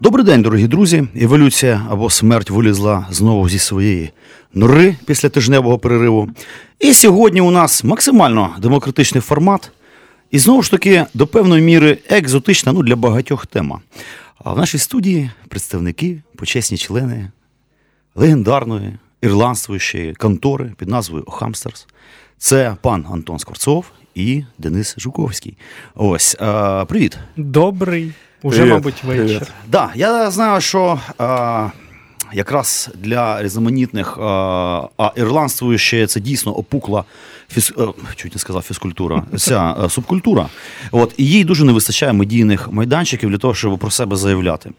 Добрий день, дорогі друзі. Еволюція або смерть вилізла знову зі своєї нори після тижневого перериву. І сьогодні у нас максимально демократичний формат. І знову ж таки, до певної міри екзотична ну, для багатьох тема. А в нашій студії представники, почесні члени легендарної ірландствуючої контори під назвою Охамстерс. Це пан Антон Скворцов і Денис Жуковський. Ось, а, привіт. Добрий, уже, Привіт, мабуть, вечір. привіт. Да, я знаю, що а, якраз для різноманітних, а, а ірландствуюче це дійсно опукла фіз, е, чуть не сказав фізкультура, ця е, субкультура. От, і їй дуже не вистачає медійних майданчиків для того, щоб про себе заявляти.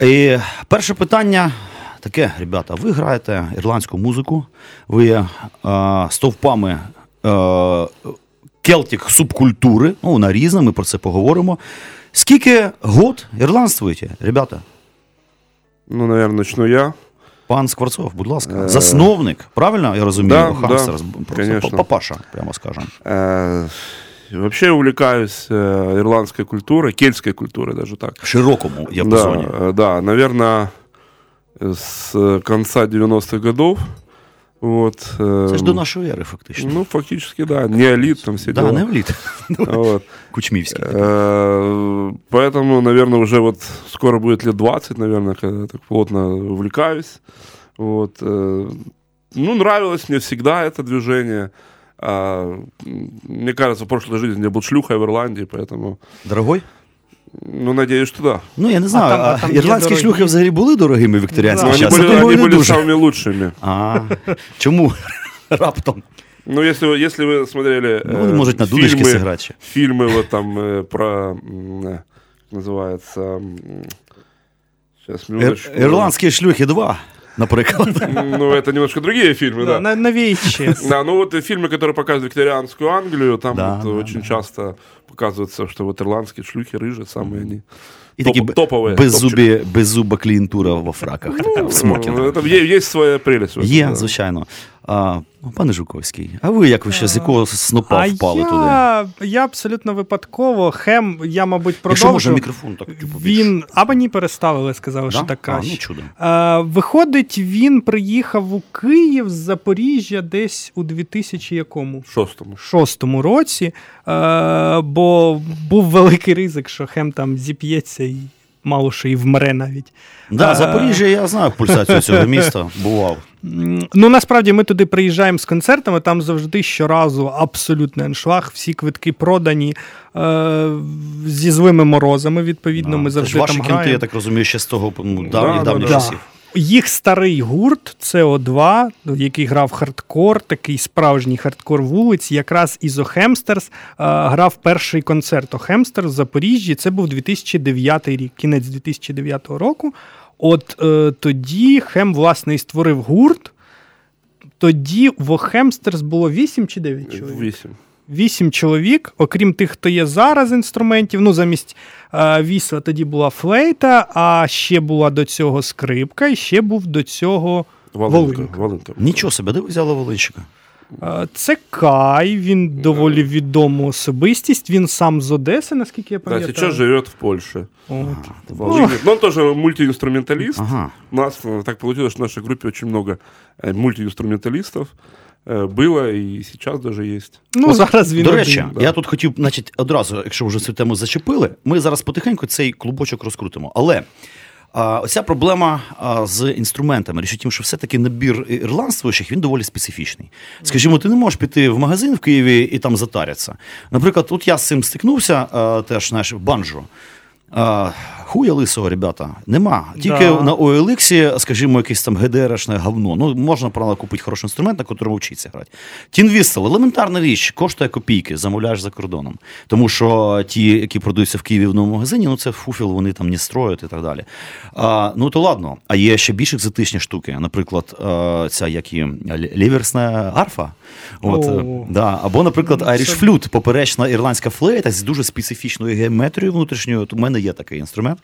І перше питання. Таке, ребята, ви граєте ірландську музику, ви є е, стовпами е, келтік субкультури, ну, вона різна, ми про це поговоримо. Скільки год ірландствуєте, ребята? Ну, наверное, начну я. Пан Скворцов, будь ласка, Е, засновник, правильно я розумію? да, Охамстерс, да, просто конечно. папаша, прямо скажемо. Э, Вообще увлекаюсь э, ирландской культурой, кельтской культурой даже так. В широкому Да, діапазоні. э, да, наверное, с э, конца 90-х годов. Вот, э, Це ж до нашої ери, фактично. Ну, фактически, да. Неолит, там все да, дела. не вліт. Вот. Кучмівський. Э, Поэтому, наверное, уже вот скоро будет лет 20, наверное, когда я так плотно увлекаюсь. Вот. э, Ну, нравилось мне всегда это движение. А, м, Мне кажется, в прошлой жизни я был шлюхой в Ирландии, поэтому, Дорогой? ну, надеюсь, что да. Ну, я не знаю, там- а а там є ірландські дорогі? шлюхи взагалі були дорогими в Но вікторіанський они час? были, Я думаю, они не были дуже. самыми лучшими. А, чому? Раптом. Ну, если, вы- если вы смотрели Ну, э, вони можуть на дудочки фильмы, зіграти ще. фильмы вот там э, про, м, э, как называется, сейчас, минуточку. Ір- Ірландські шлюхи 2, наприклад. Ну, это немножко другие фильмы, Да, да. на- Новейші. Да, ну вот и фильмы, которые показывают викторианскую Англию, там Да, вот да, очень да. часто показывается, что вот ирландские шлюхи рыжие, самые они. І Топ- такі б- топові, беззубі, беззуба клієнтура во фраках, така, в смокінгах. Ну, это е- есть своя прелесть. в этом, Є, да. звичайно. А, пане Жуковський, а ви як ви ще з якого снопа А впали туди? я, я абсолютно випадково. Хем, я, мабуть, Якщо може мікрофон так типу, побільше. Він, а мені переставили, сказали, що Да? так А, ну, краще. чудо. Е, виходить, він приїхав у Київ з Запоріжжя десь у 2000 якому? Шостому. шостому році, е, бо був великий ризик, що Хем там зіп'ється і мало що і вмре навіть. Да, А, Запоріжжя, я знаю пульсацію цього міста, бував. Ну, насправді ми туди приїжджаємо з концертами, там завжди щоразу абсолютний аншлаг, всі квитки продані е, зі злими морозами, відповідно, ми Це ж завжди ваші там кінти, я так розумію, ще з того ну, давніх да, давніх да. часів. Їх старий гурт СО2, який грав хардкор, такий справжній хардкор вулиць, якраз із Охемстерс е, грав перший концерт Охемстерс в Запоріжжі. Це був 2009 рік, кінець 2009 року. От е, тоді Хем, власне, і створив гурт. Тоді в Охемстерс було 8 чи 9 чоловік? Вісім. Вісім чоловік, окрім тих, хто є зараз інструментів. Ну, замість е, вісла тоді була флейта, а ще була до цього скрипка, і ще був до цього. Волинка. Волинка. Волинка. Нічого собі, де ви взяли Волинщика? Е, це Кай, він доволі відома особистість. Він сам з Одеси, наскільки я Да, пам'ятаю. сейчас живет в Польше. От. В Волыне. Но он тоже мультиинструменталист. Ага. У нас э, так получилось, что в нашей группе очень много э, мультиинструменталистов э, было и сейчас даже есть. Ну, зараз він До один. речі, да. я тут хотів, значить, одразу, якщо вже цю тему зачепили, ми зараз потихеньку цей клубочок розкрутимо. Але а, оця проблема з інструментами. Річ у тім, що все-таки набір ірландствуючих він доволі специфічний. Скажімо, ти не можеш піти в магазин в Києві і там затаряться. Наприклад, тут я з цим стикнувся, теж знаєш, банджо. А, хуя лисого, ребята, нема. Тільки Да. на OLX, скажімо, якесь там ГДРшне говно. Ну, можна, правда, купити хороший інструмент, на котрому вчиться грати. Tin whistle, елементарна річ, коштує копійки, замовляєш за кордоном. Тому що ті, які продаються в Києві в новому магазині, ну це фуфло, вони там не строять і так далі. А, ну то ладно. А є ще більш екзотичні штуки. Наприклад, ця як і ліверсна арфа. От, да. Або, наприклад, Irish Flute, поперечна ірландська флейта з дуже специфічною геометрією внутрішньою. У мене є такий інструмент.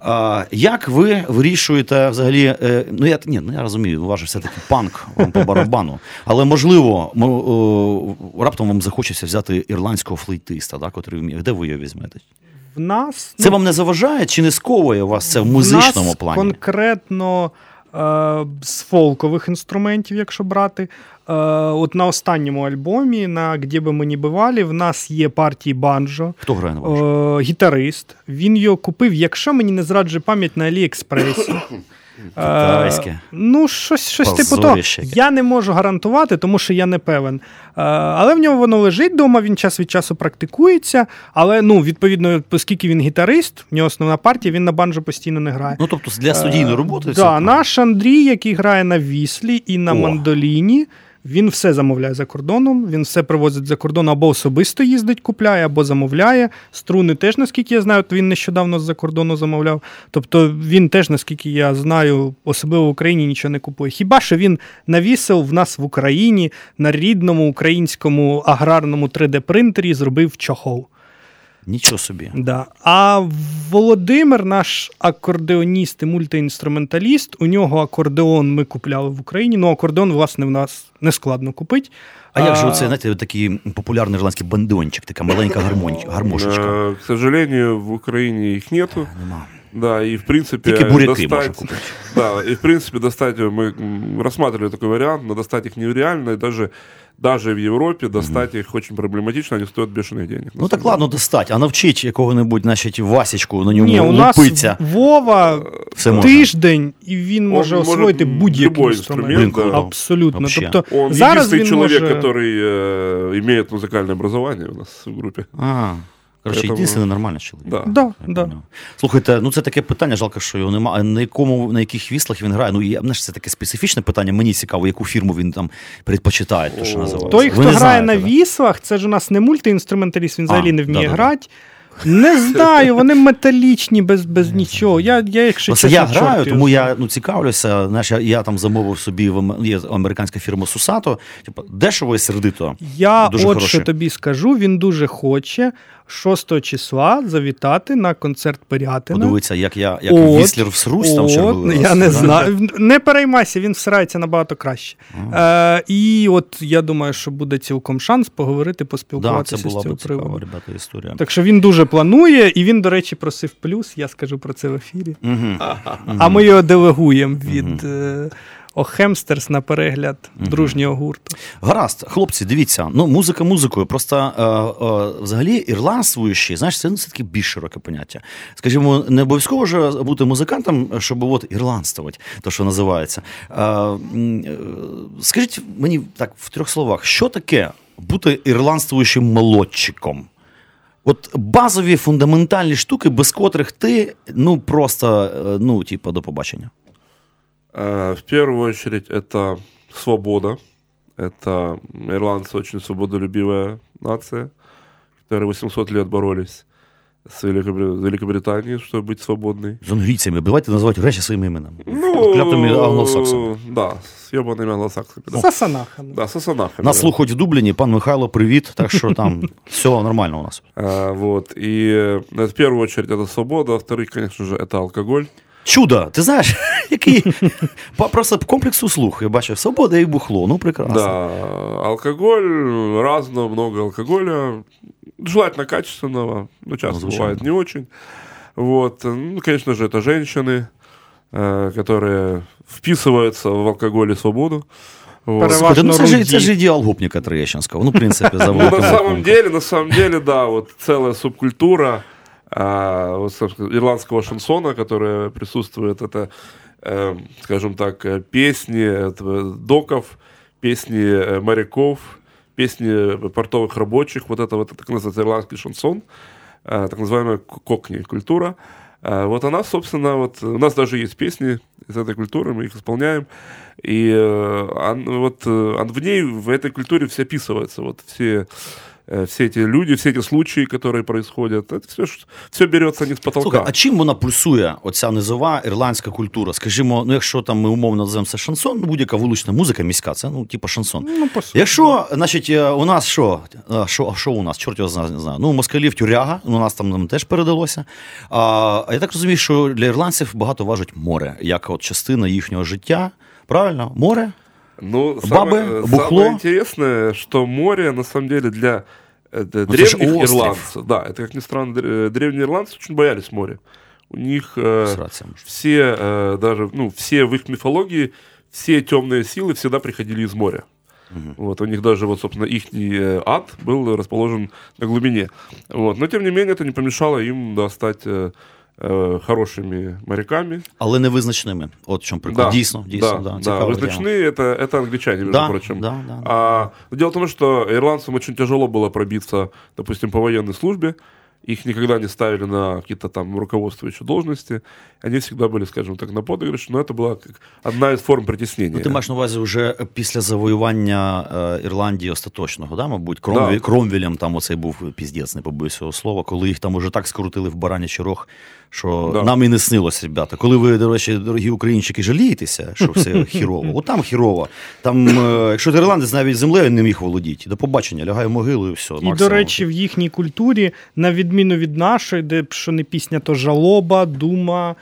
А, як ви вирішуєте взагалі? Е, ну я ні, ну я розумію, у вас же все-таки панк вам по барабану. Але можливо, раптом вам захочеться взяти ірландського флейтиста, да, котрий вміє. Де ви його візьмете? В нас Це вам не заважає чи не сковує вас це в в музичному нас плані? конкретно е, з фолкових інструментів, якщо брати. Е, от на останньому альбомі, на «Где би ми ні бивалі, в нас є партії банджо. Хто грає на вашому? Е, гітарист. Він його купив, якщо мені не зраджує пам'ять на Аліекспресі. Китайське. Е, ну, щось, щось типу того. Я не можу гарантувати, тому що я не певен. Е, але в нього воно лежить вдома, він час від часу практикується. Але ну, відповідно, оскільки він гітарист, в нього основна партія, він на банджо постійно не грає. Ну тобто для студійної роботи. Так, да, так. наш Андрій, який грає на віслі і на О. мандоліні, він все замовляє за кордоном, він все привозить за кордон, або особисто їздить, купляє, або замовляє. Струни теж, наскільки я знаю, він нещодавно з-за кордону замовляв. Тобто він теж, наскільки я знаю, особливо в Україні нічого не купує. Хіба що він навісив в нас в Україні на рідному українському аграрному 3D-принтері зробив чохол. Нічого собі. Да. А Володимир, наш акордеоніст і мультиінструменталіст, у нього акордеон ми купляли в Україні. Ну, акордеон, власне, в нас не складно купити. А як же оце, знаєте, такий популярний ірландський бандончик, така маленька гармошечка? К сожалению, в Украине их нету. Нема. Да, и в принципе Тільки достать, да, и в принципе достать мы рассматривали такой вариант, но достать их нереально, и даже, даже в Европе достать их очень проблематично, они стоят бешеных денег. на Ну так самом ладно достать, а навчить якого-небудь, значить, Васічку на ньому Ні, у нас лупиться. Вова Все можна. тиждень, і він може може освоїти будь-який любой інструмент. інструмент, Блін, круто. Абсолютно. Вообще. Тобто Он зараз единственный він человек, може... который э, имеет музыкальное образование у нас в группе. А, коротше, Поэтому- єдиний нормальний чоловік. Да. Да, Я да. Слухайте, ну це таке питання, жалко, що його немає. На якому на яких віслах він грає? Ну я знаєш, це таке специфічне питання. Мені цікаво, яку фірму він там предпочитає, то що називається. Той, хто грає знаєте, на віслах, це ж у нас не мультиінструменталіст, він взагалі А, не вміє да-да-да. грати. Не знаю, вони металічні без, без нічого. Я, я якщо Просто чесно, я граю, чорт тому я ну, цікавлюся. Знаєш, я, я там замовив собі є американська фірма Сусато, типу, дешево і сердито. Я Дуже от хороше. що тобі скажу, він дуже хоче 6 числа завітати на концерт Пирятина. Подивиться, як я як От, Віслер всрусь там От, черговий я не знаю. Не переймайся, він всирається набагато краще. Е, і от я думаю, що буде цілком шанс поговорити, Да, поспілкуватися це була з цього приводу. ребята, історія. Так що він дуже планує, і він, до речі, просив плюс. Я скажу про це в ефірі. Мгм. А ми його делегуємо від е, Охемстерс на перегляд дружнього гурту. Гаразд, хлопці, дивіться, ну музика музикою. Просто е, е, взагалі ірландствуючі, знаєш, це ну, це таке більш широке поняття. Скажімо, не обов'язково ж бути музикантом, щоб от ірландствувати, то що називається. Е, е, скажіть мені так в трьох словах, що таке бути ірландствуючим молодчиком? От базові фундаментальні штуки, без котрих ти ну просто е, ну, типу, до побачення. Э, В первую очередь это свобода. Это ирландцы очень свободолюбивая нация, которые 800 лет боролись с Великобри- Великобританией, чтобы быть свободной. З англійцями, давайте називати речі своїми іменами. Ну, Клятими англосаксами. Да, с ебаными англосаксами. Да, Сасанахами. да со сонахами. Нас да. слухають в Дубліні, пан Михайло, привіт. Так що там все нормально у нас. А, вот. И э, в первую очередь это свобода, во-вторых, конечно же, это алкоголь. Чудо, ти знаєш, який по- просто по комплексу слух. Я бачив свобода і бухло. Ну прекрасно. Да, алкоголь, разного, много алкоголя, желательно качественного, но часто Ну, звучало. бывает не очень. Вот, ну, конечно же, это женщины, э, которые вписываются в алкоголь и свободу. Вот. Переважно Слухайте, ну це ж, руді. це ж ідеал гопніка Троєщинського. Ну, в принципі, за Ну, великим на самом рахунком. деле, на самом деле, да, вот целая субкультура а, ирландского шансона, которая присутствует, это, э, скажем так, э, песни доков, песни э, моряков, песни портовых рабочих, вот это вот, так называется ирландский шансон. так называемая кокни культура. Э, вот она, собственно, вот у нас даже есть песни из этой культуры, мы их исполняем. И он, вот э, в ней, в этой культуре все описывается. Вот все все эти люди, все эти случаи, которые происходят, это все, все береться не з потолка. Слухай, а чим вона пульсує, оця низова ірландська культура? Скажімо, ну якщо там ми умовно називаємо це шансон, ну будь-яка вулична музика міська, це ну, типу шансон. Ну, по суті, Якщо, значить, е, у нас що? А що, а що у нас? Чорт його знає, не знаю. Ну, москалів тюряга, у нас там, там теж передалося. А, а я так розумію, що для ірландців багато важить море, як от частина їхнього життя. Правильно? Море? Ну, Бабы, самое, бухло. самое интересное, что море, на самом деле, для э, Ну, древних остров. ирландцев, да, это, как ни странно, э, древние ирландцы очень боялись моря. У них э, Сраться все, э, даже, ну, все в их мифологии, все темные силы всегда приходили из моря. Вот, у них даже, вот, собственно, их ад был расположен на глубине. Вот. Но, тем не менее, это не помешало им да, стать э, э, хорошими моряками. Але невизначними. От в чому прикол. Дійсно, дійсно, да, да, цікава тема. Визначные это, это англичане, между Да, прочим. да, да, да. А, дело в том, что ирландцам очень тяжело было пробиться, допустим, по военной службе. Их никогда не ставили на какие-то там руководствующие должности. Они всегда были, скажем так, на подыгрыш, но это была как одна из форм притеснения. Ну, ти маєш на увазі вже після завоювання е, Ірландії остаточного, да, мабуть, Кромві, Да. Кромвілем там оцей був піздець, не побоюсь цього слова, коли їх там уже так скрутили в баранячий рог, що Да. нам і не снилось, ребята. Коли ви, до речі, дорогі українчики, жалієтеся, що все хірово, от там хірово. Там, е, якщо ти ірландець навіть землею не міг володіти, до побачення, лягай в могилу і все. І, максимум. до речі, в їхній культурі, на відміну від нашої, де б що не пісня, то жалоба, дума е,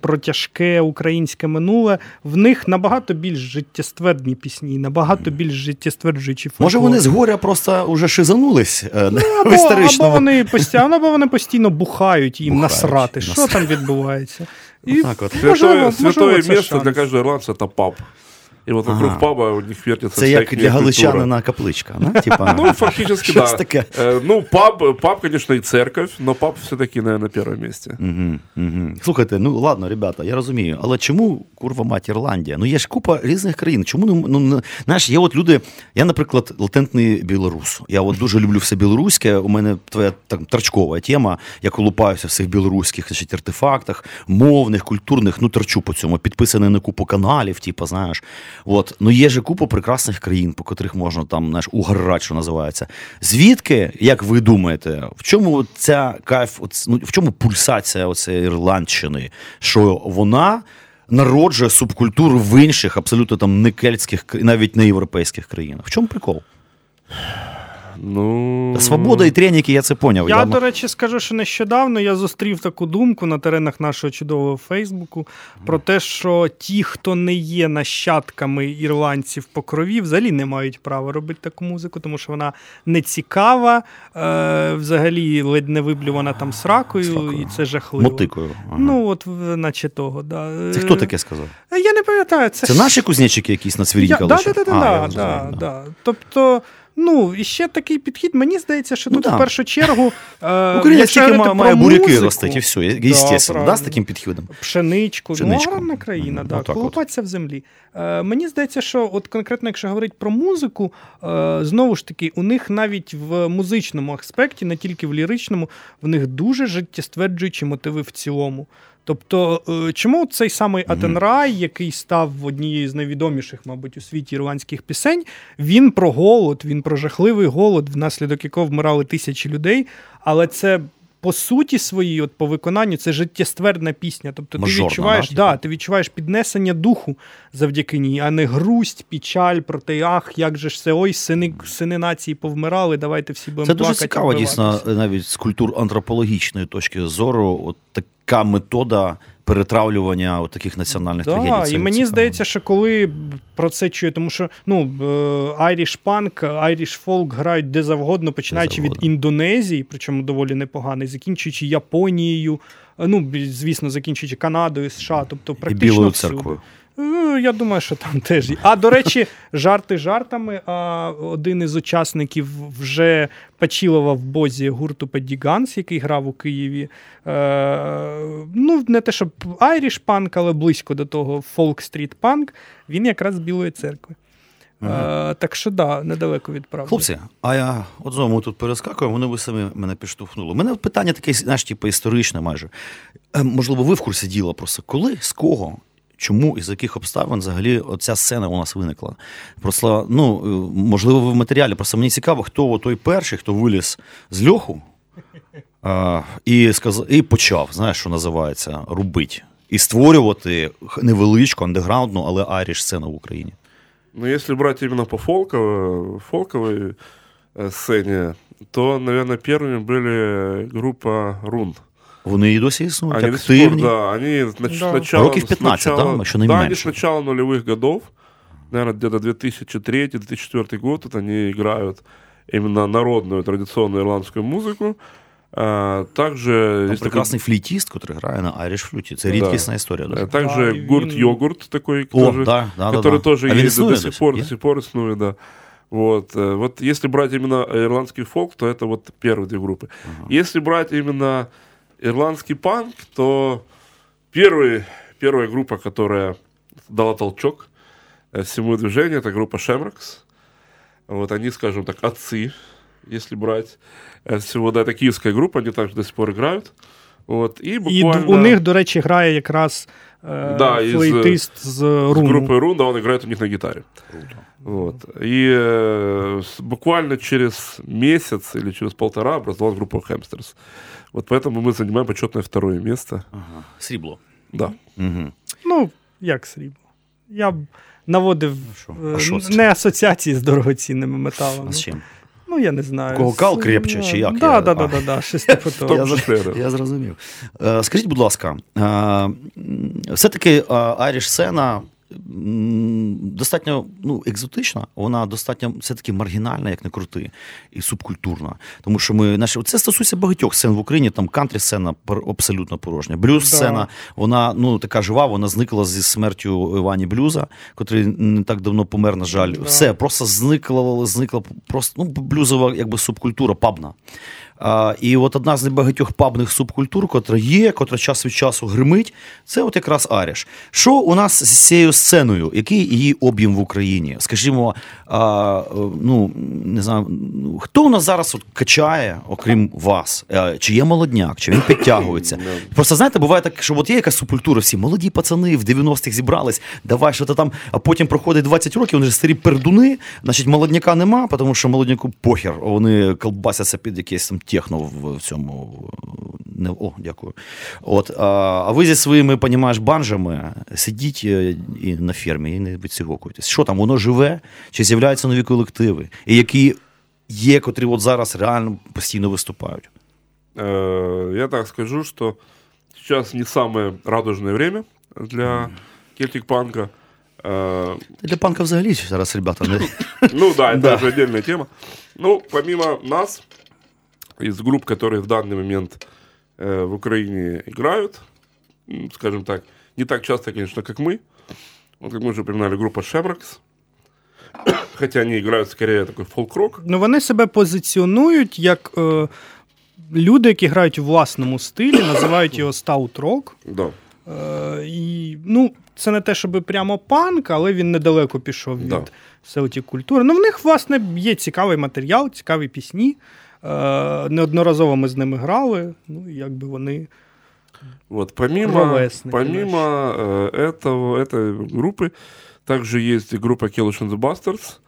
про тяжке українське минуле, в них набагато більш життєствердні пісні, набагато більш життєстверджуючі фольклор. Може, вони згоря просто вже шизанулись е, в історичному. або вони постійно, або вони постійно бухають їм Бухають, насрати. Що насрати. там відбувається? І Так от. Святое, можливо, святое можливо, це місце шанс. для кожного ірландця – це паб. И вот вокруг Ага. паба у них вертится Це як для галичанина капличка. Ну, типа, Ну, фактически, да. таке. Э, Ну, паб, паб, конечно, и церковь, но паб все-таки, наверное, на первом месте. Угу, угу. Слухайте, ну ладно, ребята, я розумію, але чому курва мать Ірландія? Ну є ж купа різних країн. Чому ну, знаєш, є от люди. Я, наприклад, латентний білорус. Я от дуже люблю все білоруське. У мене твоя так, торчкова тема. Я колупаюся в всіх білоруських значить, артефактах, мовних, культурних. Ну торчу по цьому. Підписаний на купу каналів, типу, знаєш. От. Ну є ж купа прекрасних країн, по котрих можна там знаєш, угорать, що називається. Звідки, як ви думаєте, в чому ця кайф, ну, в чому пульсація оцеї Ірландщини? Що вона народжує субкультуру в інших, абсолютно там не кельтських, навіть не європейських країнах? В чому прикол? Ну... Свобода і треники, я це поняв. Я, Я- до речі, скажу, що нещодавно я зустрів таку думку на теренах нашого чудового Фейсбуку про те, що ті, хто не є нащадками ірландців по крові, взагалі не мають права робити таку музику, тому що вона не цікава, е, взагалі ледь не виблювана там сракою, Сракою. і це жахливо. Мотикою. Ага. Ну, от, наче того, да. це хто таке сказав? Е, Я не пам'ятаю. Це, Це ж- наші кузнечики якісь на я, да, да, да. Тобто, ну, і ще такий підхід. Мені здається, що Ну, тут да. в першу чергу. Е, Україна тільки має, має буряки ростити, і все, Да, естественно, да, правильно. з таким підходом. Пшеничку, Пшеничку. ну, аграрна країна, Мгм, да, отак от. колупатися в землі. Е, мені здається, що от конкретно, якщо говорити про музику, е, знову ж таки, у них навіть в музичному аспекті, не тільки в ліричному, в них дуже життєстверджуючі мотиви в цілому. Тобто, е, чому цей самий Атенрай, який став однією з найвідоміших, мабуть, у світі ірландських пісень, він про голод, він про жахливий голод, внаслідок якого вмирали тисячі людей, але це. По суті своїй, от по виконанню, це життєствердна пісня. Тобто Мажорна, ти відчуваєш, да, да, ти відчуваєш піднесення духу завдяки ній, а не грусть, печаль про те, ах, як же ж це, ой, сини, сини нації повмирали, давайте всі будемо Це дуже плакати. цікаво, дійсно, навіть з культур антропологічної точки зору, от така метода перетравлювання от таких національних трагедій. Да, Це і мені цікаво. здається, що коли про це чую, тому що ну, Irish Punk, Irish Folk грають де завгодно, починаючи від завгодно. Індонезії, причому доволі непоганий, закінчуючи Японією, ну, звісно, закінчуючи Канадою, США, тобто і практично білою всюди. церквою. Ну, Я думаю, що там теж. є. А до речі, жарти жартами. А один із учасників вже почилого в бозі гурту Падіганс, який грав у Києві. Е, ну, не те, щоб Irish панк, але близько до того, фолк street панк. Він якраз з Білої церкви. Е, так що да, недалеко від правди. Хлопці, а я от знову ми тут перескакуємо, вони ви самі мене підштовхнули. У мене питання таке, знаєш, типу, історичне майже. Е, Можливо, ви в курсі діла просто коли, з кого, чому і з яких обставин взагалі оця сцена у нас виникла? Просто, ну, е, можливо, ви в матеріалі. Просто мені цікаво, хто той перший, хто виліз з льоху е, і, сказ... і почав, знаєш, що називається, рубить. І створювати невеличку, андеграундну, але айріш сцену в Україні. Ну, если брать именно по фолковой, фолковой э, сцене, то, наверное, первыми были группа Рун. Вони і досі існують, Они до сих пор, активні. да, они нач- Да. начала, Років 15, с начала- да, еще не да, они меньше. с начала нулевых годов, наверное, где-то 2003-2004 год, вот они играют именно народную традиционную ирландскую музыку. А, также Там есть прекрасний флітіст, який грає на Irish флюті. Це рідкісна історія. такой, Дуже. э, также Да, и гурт він- йогурт такой, О, который, да, да, да, который да. тоже А він есть існує до сих досі? пор, Є? до сих пор иснует, да. Вот, э, вот если брать именно ирландский фолк, то это вот первые две группы. Если брать именно ирландский панк, то первый, первая группа, которая дала толчок э, всему движению, это группа Шемракс. Вот они, скажем так, отцы, если брать э, всего, да, это киевская группа, они также до сих пор играют. Вот, и І буквально... д- у них, до речі, грає якраз е, Да, із- флейтист з с Руну. группой Рун, да, он играет у них на гитаре. Вот. И э, с- буквально через месяц или через полтора образовалась группа Хэмстерс. Вот поэтому мы занимаем почетное второе место. Ага. Срібло. Да. Угу. Ну, як срібло. Я б наводив що? е, А що це? не асоціації з дорогоцінними металами. А з чим? Ну, я не знаю. Кого кал крепче, чи як? Да, Я- да, а. да, да, да, щось типу того. Я, числі, зр- да. я зрозумів. Е, Скажіть, будь ласка, е, м, все-таки Irish сцена м, достатньо ну, екзотична, вона достатньо все-таки маргінальна, як не крути, і субкультурна. Тому що ми наші це стосується багатьох сцен в Україні. Там кантрі сцена абсолютно порожня. Блюз сцена, вона ну така жива, вона зникла зі смертю Івані Блюза, котрий не так давно помер, на жаль. Да. Все просто зникла, зникла просто ну, блюзова якби субкультура пабна. А, і от одна з небагатьох пабних субкультур, котра є, котра час від часу гримить, це от якраз Аріш. Що у нас з цією сценою? Який її об'єм в Україні? Скажімо, а, е, ну не знаю, ну, хто у нас зараз от качає, окрім вас? Е, Чи є молодняк, чи він підтягується? Просто знаєте, буває так, що от є якась субкультура, всі молоді пацани в 90-х зібрались, давай що то там, а потім проходить 20 років, вони ж старі пердуни, значить молодняка нема, тому що молодняку похер, вони колбасяться під якесь там техно в цьому. Не, о, дякую. От, а, а ви зі своїми, понімаєш, банжами сидіть е, і на фермі і не відсігокуйтесь. Що там, воно живе? Чи з'являються нові колективи? І які є, котрі от зараз реально постійно виступають? Э, Я так скажу, что сейчас не самое радужное время для кельтик панка. Э, Для панка взагалі зараз, ребята, не. Ну да, это Да. уже отдельная тема. Ну, помимо нас, из групп, которые в данный момент э, в Украине играют, м, скажем так, не так часто, конечно, как мы. Вот как мы уже упоминали, группа Шемракс. Хотя они играют скорее такой фолк-рок. Ну, вони себе позиціонують як е, люди, які грають у власному стилі, називають його стаут-рок. Да. Е, і, ну, це не те, щоб прямо панк, але він недалеко пішов від Да. селті культури. Ну, в них, власне, є цікавий матеріал, цікаві пісні. Е, неодноразово ми з ними грали. Ну, і якби вони. Вот, помимо, Ровесники помимо э, этого, этой группы, также есть группа Kellish and the Bastards,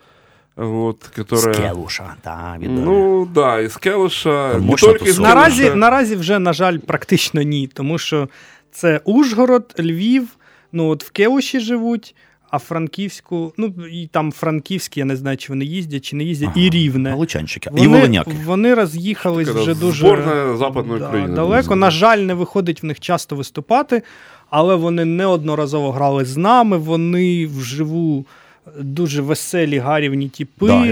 вот, которая... Скелуша, та, відомо. Ну да, из Келыша, Там не мощно только из тусують. Наразі, Келыша. наразі вже, на жаль, практично ні, тому що це Ужгород, Львів, ну от в Келуші живуть, а Франківську, ну і там Франківські, я не знаю, чи вони їздять, чи не їздять, і рівне. Галичанчики. Вони, І волиняки. вони роз'їхались вже дуже зборна Западної да, України. далеко. На жаль, не виходить в них часто виступати, але вони неодноразово грали з нами. Вони вживу дуже веселі, гарівні тіпи. Да.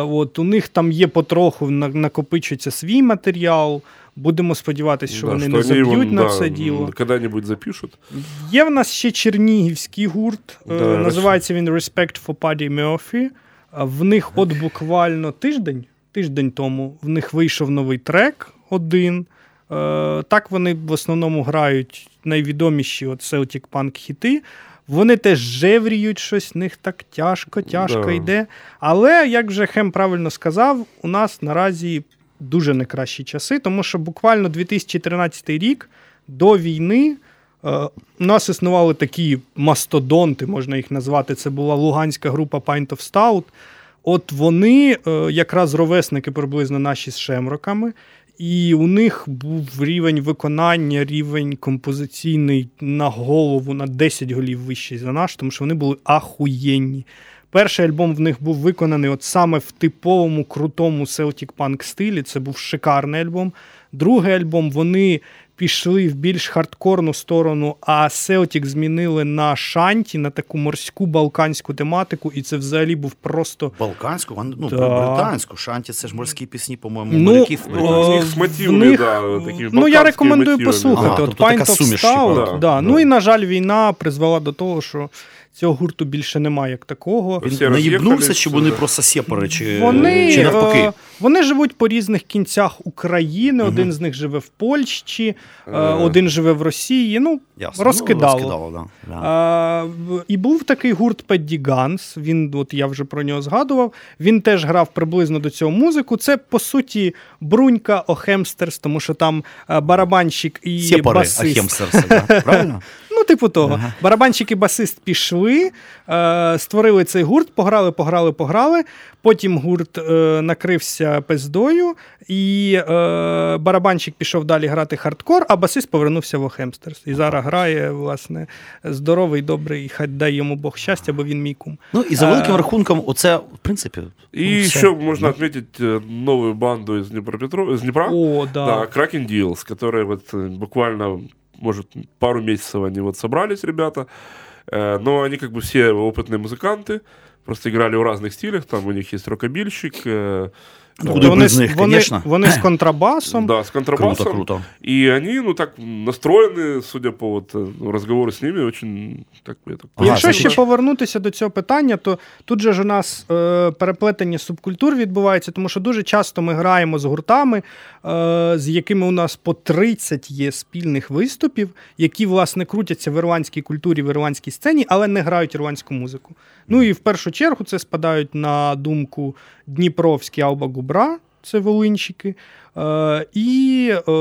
Е, от, у них там є потроху, на- накопичується свій матеріал. Будемо сподіватися, що Да, вони что не заб'ють на да, це діло. Когда-нибудь запишут. Є в нас ще чернігівський гурт, е, Да, називається він Respect for Paddy Murphy. В них от буквально тиждень, тиждень тому в них вийшов новий трек один. Е, Так вони в основному грають найвідоміші от Celtic Punk хіти. Вони теж жевріють щось, в них так тяжко, тяжко Да. йде. Але, як вже Хем правильно сказав, у нас наразі дуже не часи, тому що буквально 2013 рік до війни. е, У нас існували такі мастодонти, можна їх назвати. Це була луганська група Pint of Stout. От вони е, якраз ровесники приблизно наші з шемроками, і у них був рівень виконання, рівень композиційний на голову на 10 голів вищий за наш, тому що вони були ахуєнні. Перший альбом в них був виконаний от саме в типовому крутому Celtic Punk стилі. Це був шикарний альбом. Другий альбом вони пішли в більш хардкорну сторону, а Celtic змінили на шанті, на таку морську балканську тематику, і це взагалі був просто. Балканську, ну, Да. британську. Шанті це ж морські пісні, по-моєму, Ну, моряків. мотивами, в них- да, такими ну я рекомендую мотивами. послухати. Ага, От тобто Pint of Stout, типу, да, да. Ну і на жаль, війна призвела до того, що цього гурту більше немає як такого. Він наїбнувся, чи вони просто сепари, чи, Вони, чи навпаки? е, вони живуть по різних кінцях України. Один з них живе в Польщі, е, Е. один живе в Росії. Ну, Ясно. розкидало. Ну, розкидало да. Да. А, і був такий гурт Педді Ганс. Він, от я вже про нього згадував. Він теж грав приблизно до цього музику. Це по суті брунька Охемстерс, тому що там е, барабанщик і басист. Ахемстерси, да? правильно? Ну, типу того. Барабанщик і басист пішли, е, створили цей гурт, пограли, пограли, пограли. Потім гурт е, накрився пиздою, і е, барабанщик пішов далі грати хардкор, а басист повернувся в Охемстерс. І зараз грає, власне, здоровий, добрий, хай дай йому Бог щастя, бо він мій кум. Ну і за великим Е, рахунком, оце, в принципі. И ну, все. еще можно отметить э, новую банду из Днепропетро... из Днепра. О, да. Да, Kraken Deals, которые вот э, буквально, может, пару месяцев они вот собрались, ребята. Э, Но они как бы все опытные музыканты, просто играли в разных стилях. Там у них есть рокобильщик, э, Ну, куди вони, без з- них, вони, конечно. вони з контрабасом. да, с контрабасом. Круто, круто. И они, ну, так настроены, судя по вот разговору с ними, очень так я так Ага, Якщо ще повернутися до цього питання, то тут же ж у нас е, переплетення субкультур відбувається, тому що дуже часто ми граємо з гуртами, е, з якими у нас по 30 є спільних виступів, які, власне, крутяться в ірландській культурі, в ірландській сцені, але не грають ірландську музику. Ну і в першу чергу це спадають на думку Дніпровські Алба Губра, це волинщики. Е, і е,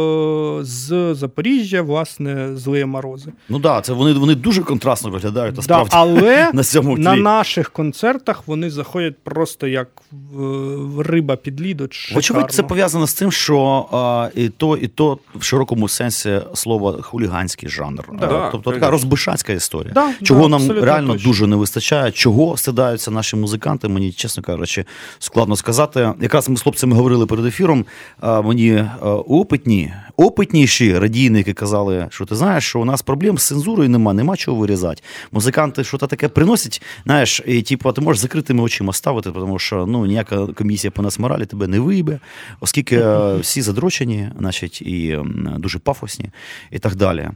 з Запоріжжя, власне, злиє морози. Ну так, да, це вони, вони дуже контрастно виглядають, Да, насправді. але на цьому на наших концертах вони заходять просто як в- риба під лід. от шикарно. Вочевидь, це пов'язано з тим, що а, і то, і то в широкому сенсі слова хуліганський жанр. Да. А, тобто така розбишацька історія. Да, чого да, нам реально точно. дуже не вистачає, чого стидаються наші музиканти, мені, чесно кажучи, складно сказати. Якраз ми з хлопцями говорили перед ефіром. А, Мені опитні, опитніші радійники казали, що ти знаєш, що у нас проблем з цензурою нема, нема чого вирізати. Музиканти що-то таке приносять, знаєш, і типу, ти можеш закритими очима ставити, тому що ну, ніяка комісія по нас моралі тебе не виїбе, оскільки е, всі задрочені, значить, і дуже пафосні, і так далі.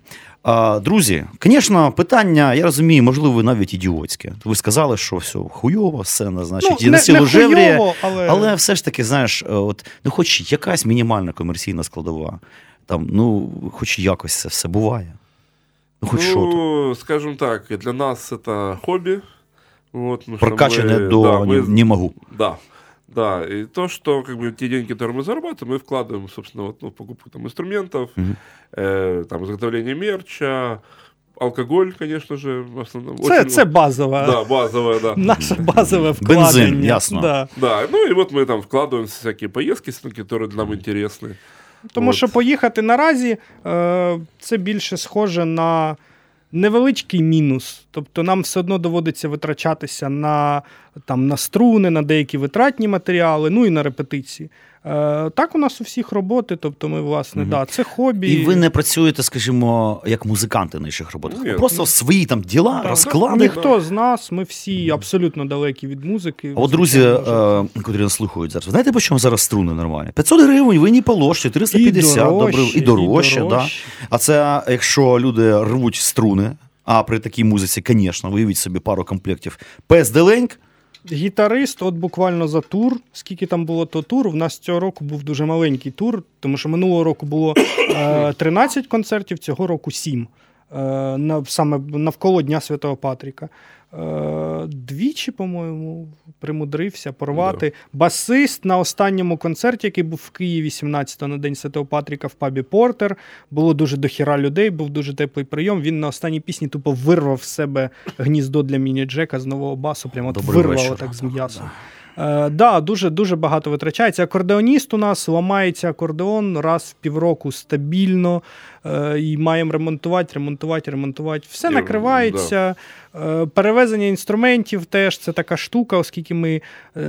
А, друзі, звісно, питання, я розумію, можливо, навіть ідіотське. Ви сказали, що все хуйово, сцена, значить, і Ну, на не- силу не жевріє. хуйово, але- Але все ж таки, знаєш, е, от, ну, хоч якась мінімальна комерційна складова, там, ну, хоч якось це все буває. Ну, хоч що то. ну, скажем так, для нас это хобби. Вот, потому что Прокачане мы- до да, мы- не, не можу. Да. Да, и то, что как бы те деньги, которые мы зарабатываем, мы вкладываем, собственно, вот, ну, в покупку там, инструментов, Мгм. э, там, изготовление мерча, алкоголь, конечно же, в основном. Це, Очень- це базова, Да, базовая, да. наше базове вкладення. Бензин, ясно. Да. Да, ну и вот мы там вкладываем в всякие поездки, которые нам интересны. Тому От. що поїхати наразі е, це більше схоже на невеличкий мінус. Тобто нам все одно доводиться витрачатися на, там, на струни, на деякі витратні матеріали, ну і на репетиції. Е, так у нас у всіх роботи, тобто ми, власне, Мгм. да, це хобі. І ви не працюєте, скажімо, як музиканти на інших роботах. Ні. Просто в свої там діла, Так, розклади. Ніхто з нас, ми всі абсолютно далекі від музики. А от друзі, е, котрі нас слухають зараз, знаєте, по чому зараз струни нормальні? 500 гривень, ви не положите, 350, І дорожче, і дорожче. і Да. А це якщо люди рвуть струни, а при такій музиці, звісно, виявіть собі пару комплектів. PSD-леньк, Гітарист, от буквально за тур. Скільки там було то тур? У нас цього року був дуже маленький тур, тому що минулого року було е, 13 концертів, цього року 7. Е, на, саме навколо Дня Святого Патріка. Е, Двічі, по-моєму, примудрився порвати. Басист на останньому концерті, який був в Києві 17-го на День Святого Патріка в пабі Портер. Було дуже дохіра людей, був дуже теплий прийом. Він на останній пісні тупо вирвав з себе гніздо для міні-джека з нового басу. Прямо от Добрий вечір. так з м'ясом. Е, да, дуже дуже багато витрачається. Акордеоніст у нас ламається акордеон раз в півроку стабільно. Е, і маємо ремонтувати, ремонтувати, ремонтувати. Все накривається. Е, перевезення інструментів теж це така штука, оскільки ми е,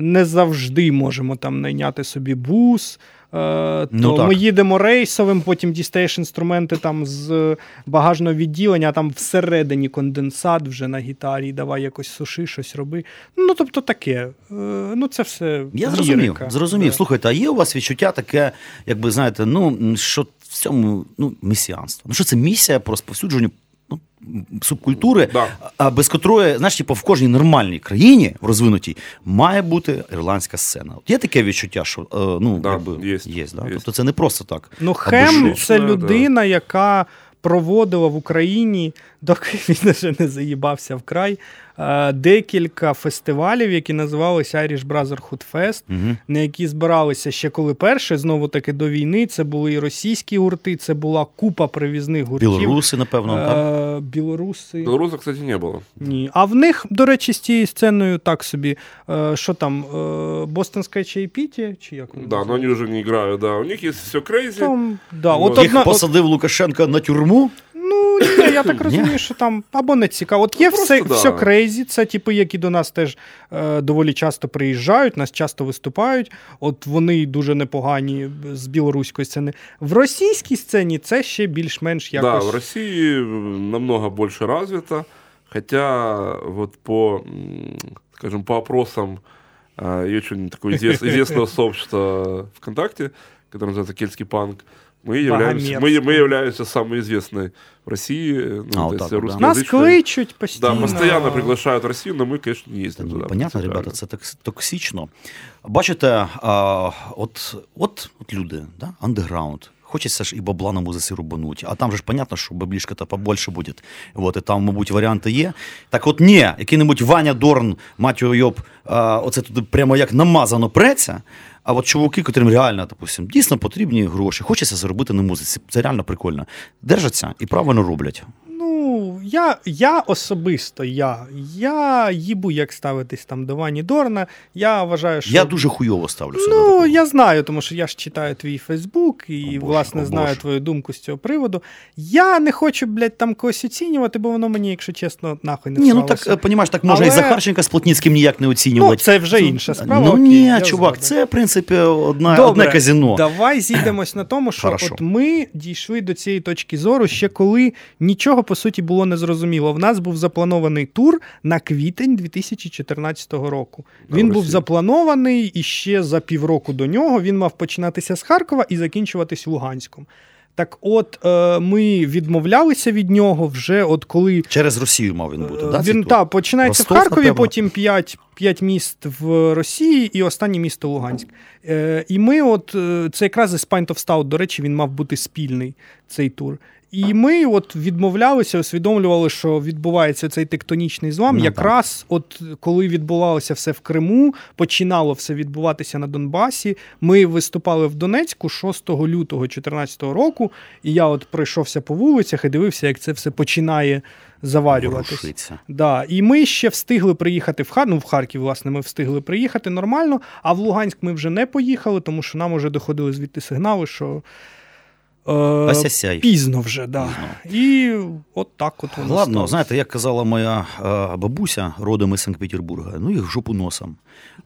не завжди можемо там найняти собі бус. Е, то Ну, так. ми їдемо рейсовим, потім дістаєш інструменти там з багажного відділення, а там всередині конденсат вже на гітарі, давай якось суши, щось роби. Ну, тобто таке. Е, Ну, це все. Я зрозумів, зрозумів. Да. Слухайте, а є у вас відчуття таке, якби знаєте, ну що в цьому ну, месіанство? Ну що це місія по розповсюдженню ну, субкультури, Да. а без котрої, знаєш, типу, в кожній нормальній країні в розвинутій має бути ірландська сцена. От є таке відчуття, що е, ну, Да, якби, є, є, да? є. Тобто це не просто так. Ну, Хем що? це Да, людина, яка проводила в Україні, доки він вже не заїбався вкрай край, декілька фестивалів, які називалися Irish Brotherhood Fest, Мгм. на які збиралися ще коли перше, знову таки до війни. Це були і російські гурти, це була купа привізних гуртів. Білоруси, напевно, так? Е, Білоруси. Белоруса, кстати, не было. Ні. А в них, до речі, з цією сценою так собі. Е, що там, е, Бостонська чайпіті, чи як вони Да, но називаються? они уже не играют, да. У них есть все крейзи. Там, да, Вот. от Їх одна, посадив Лукашенко на тюрму. Ну, ні, я так розумію, що там або не цікаво. От є Ну, все, да. все крейзі, це типи, які до нас теж е, доволі часто приїжджають, нас часто виступають. От вони дуже непогані з білоруської сцени. В російській сцені це ще більш-менш Да, в м, намного больше развито, хотя вот по, скажем, по опросам а, и очень извест- известного сообщества ВКонтакте, которое называется Кельтский панк, мы являемся, мы, Богомерзкое. мы являемся самой известной в России, ну, А, то вот есть так вот, да. Нас русскоязычной. кличуть постійно. Да, постоянно приглашают в Россию, но мы, конечно, не Та ездим ні, туда. понятно, принципиально. ребята, це так токсично. Бачите, а, от, от, от люди, да? андеграунд. Хочеться ж і бабла на музиці рубануть. А там же ж понятно, що баблішка-то побольше буде. Вот, і там, мабуть, варіанти є. Так от ні, який-небудь Ваня Дорн, мать його йоб, а, оце туди прямо як намазано преться. А от чуваки, котрим реально, допустим, дійсно потрібні гроші, хочеться заробити на музиці. Це реально прикольно. Держаться і правильно роблять. Ну, я, я особисто, я, я їбу, як ставитись там до Вані Дорна. Я вважаю, що. Я дуже хуйово ставлюся. Ну, я знаю, тому що я ж читаю твій Фейсбук і, О, Боже, власне, о, знаю твою думку з цього приводу. Я не хочу, блядь, там когось оцінювати, бо воно мені, якщо чесно, нахуй не Ні, ну так, понімаєш, так можна і Захарченка з Плотніцьким ніяк не оцінювати. Ну, це вже інша справа. Ну окей, ні, чувак, згоден. це, в принципі, одна, Добре, одне казіно. Давай зійдемось на тому, що Хорошо. от ми дійшли до цієї точки зору ще коли нічого по суті було незрозуміло. В нас був запланований тур на квітень 2014 року. Він в був запланований і ще за півроку до нього. Він мав починатися з Харкова і закінчуватись Луганськом. Так, от е, ми відмовлялися від нього вже, от коли Через Росію мав він бути. Да, він тур? та, починається Ростов, в Харкові, напевно. потім 5, 5 міст в Росії і останнє місто Луганськ. Е, і ми, от е, це якраз із Pint of Stout, до речі, він мав бути спільний цей тур. І ми от відмовлялися, усвідомлювали, що відбувається цей тектонічний злам. Ну, Якраз от коли відбувалося все в Криму, починало все відбуватися на Донбасі. Ми виступали в Донецьку 6 лютого 2014 року, і я от пройшовся по вулицях і дивився, як це все починає заварюватись. Да, і ми ще встигли приїхати в Харків. Ну, в Харків, власне, ми встигли приїхати нормально, а в Луганськ ми вже не поїхали, тому що нам вже доходили звідти сигнали, що е, пізно вже, да. І от так от воно Ладно, сталося. знаєте, як казала моя е, бабуся, родом із Санкт-Петербурга, ну їх жопу носом.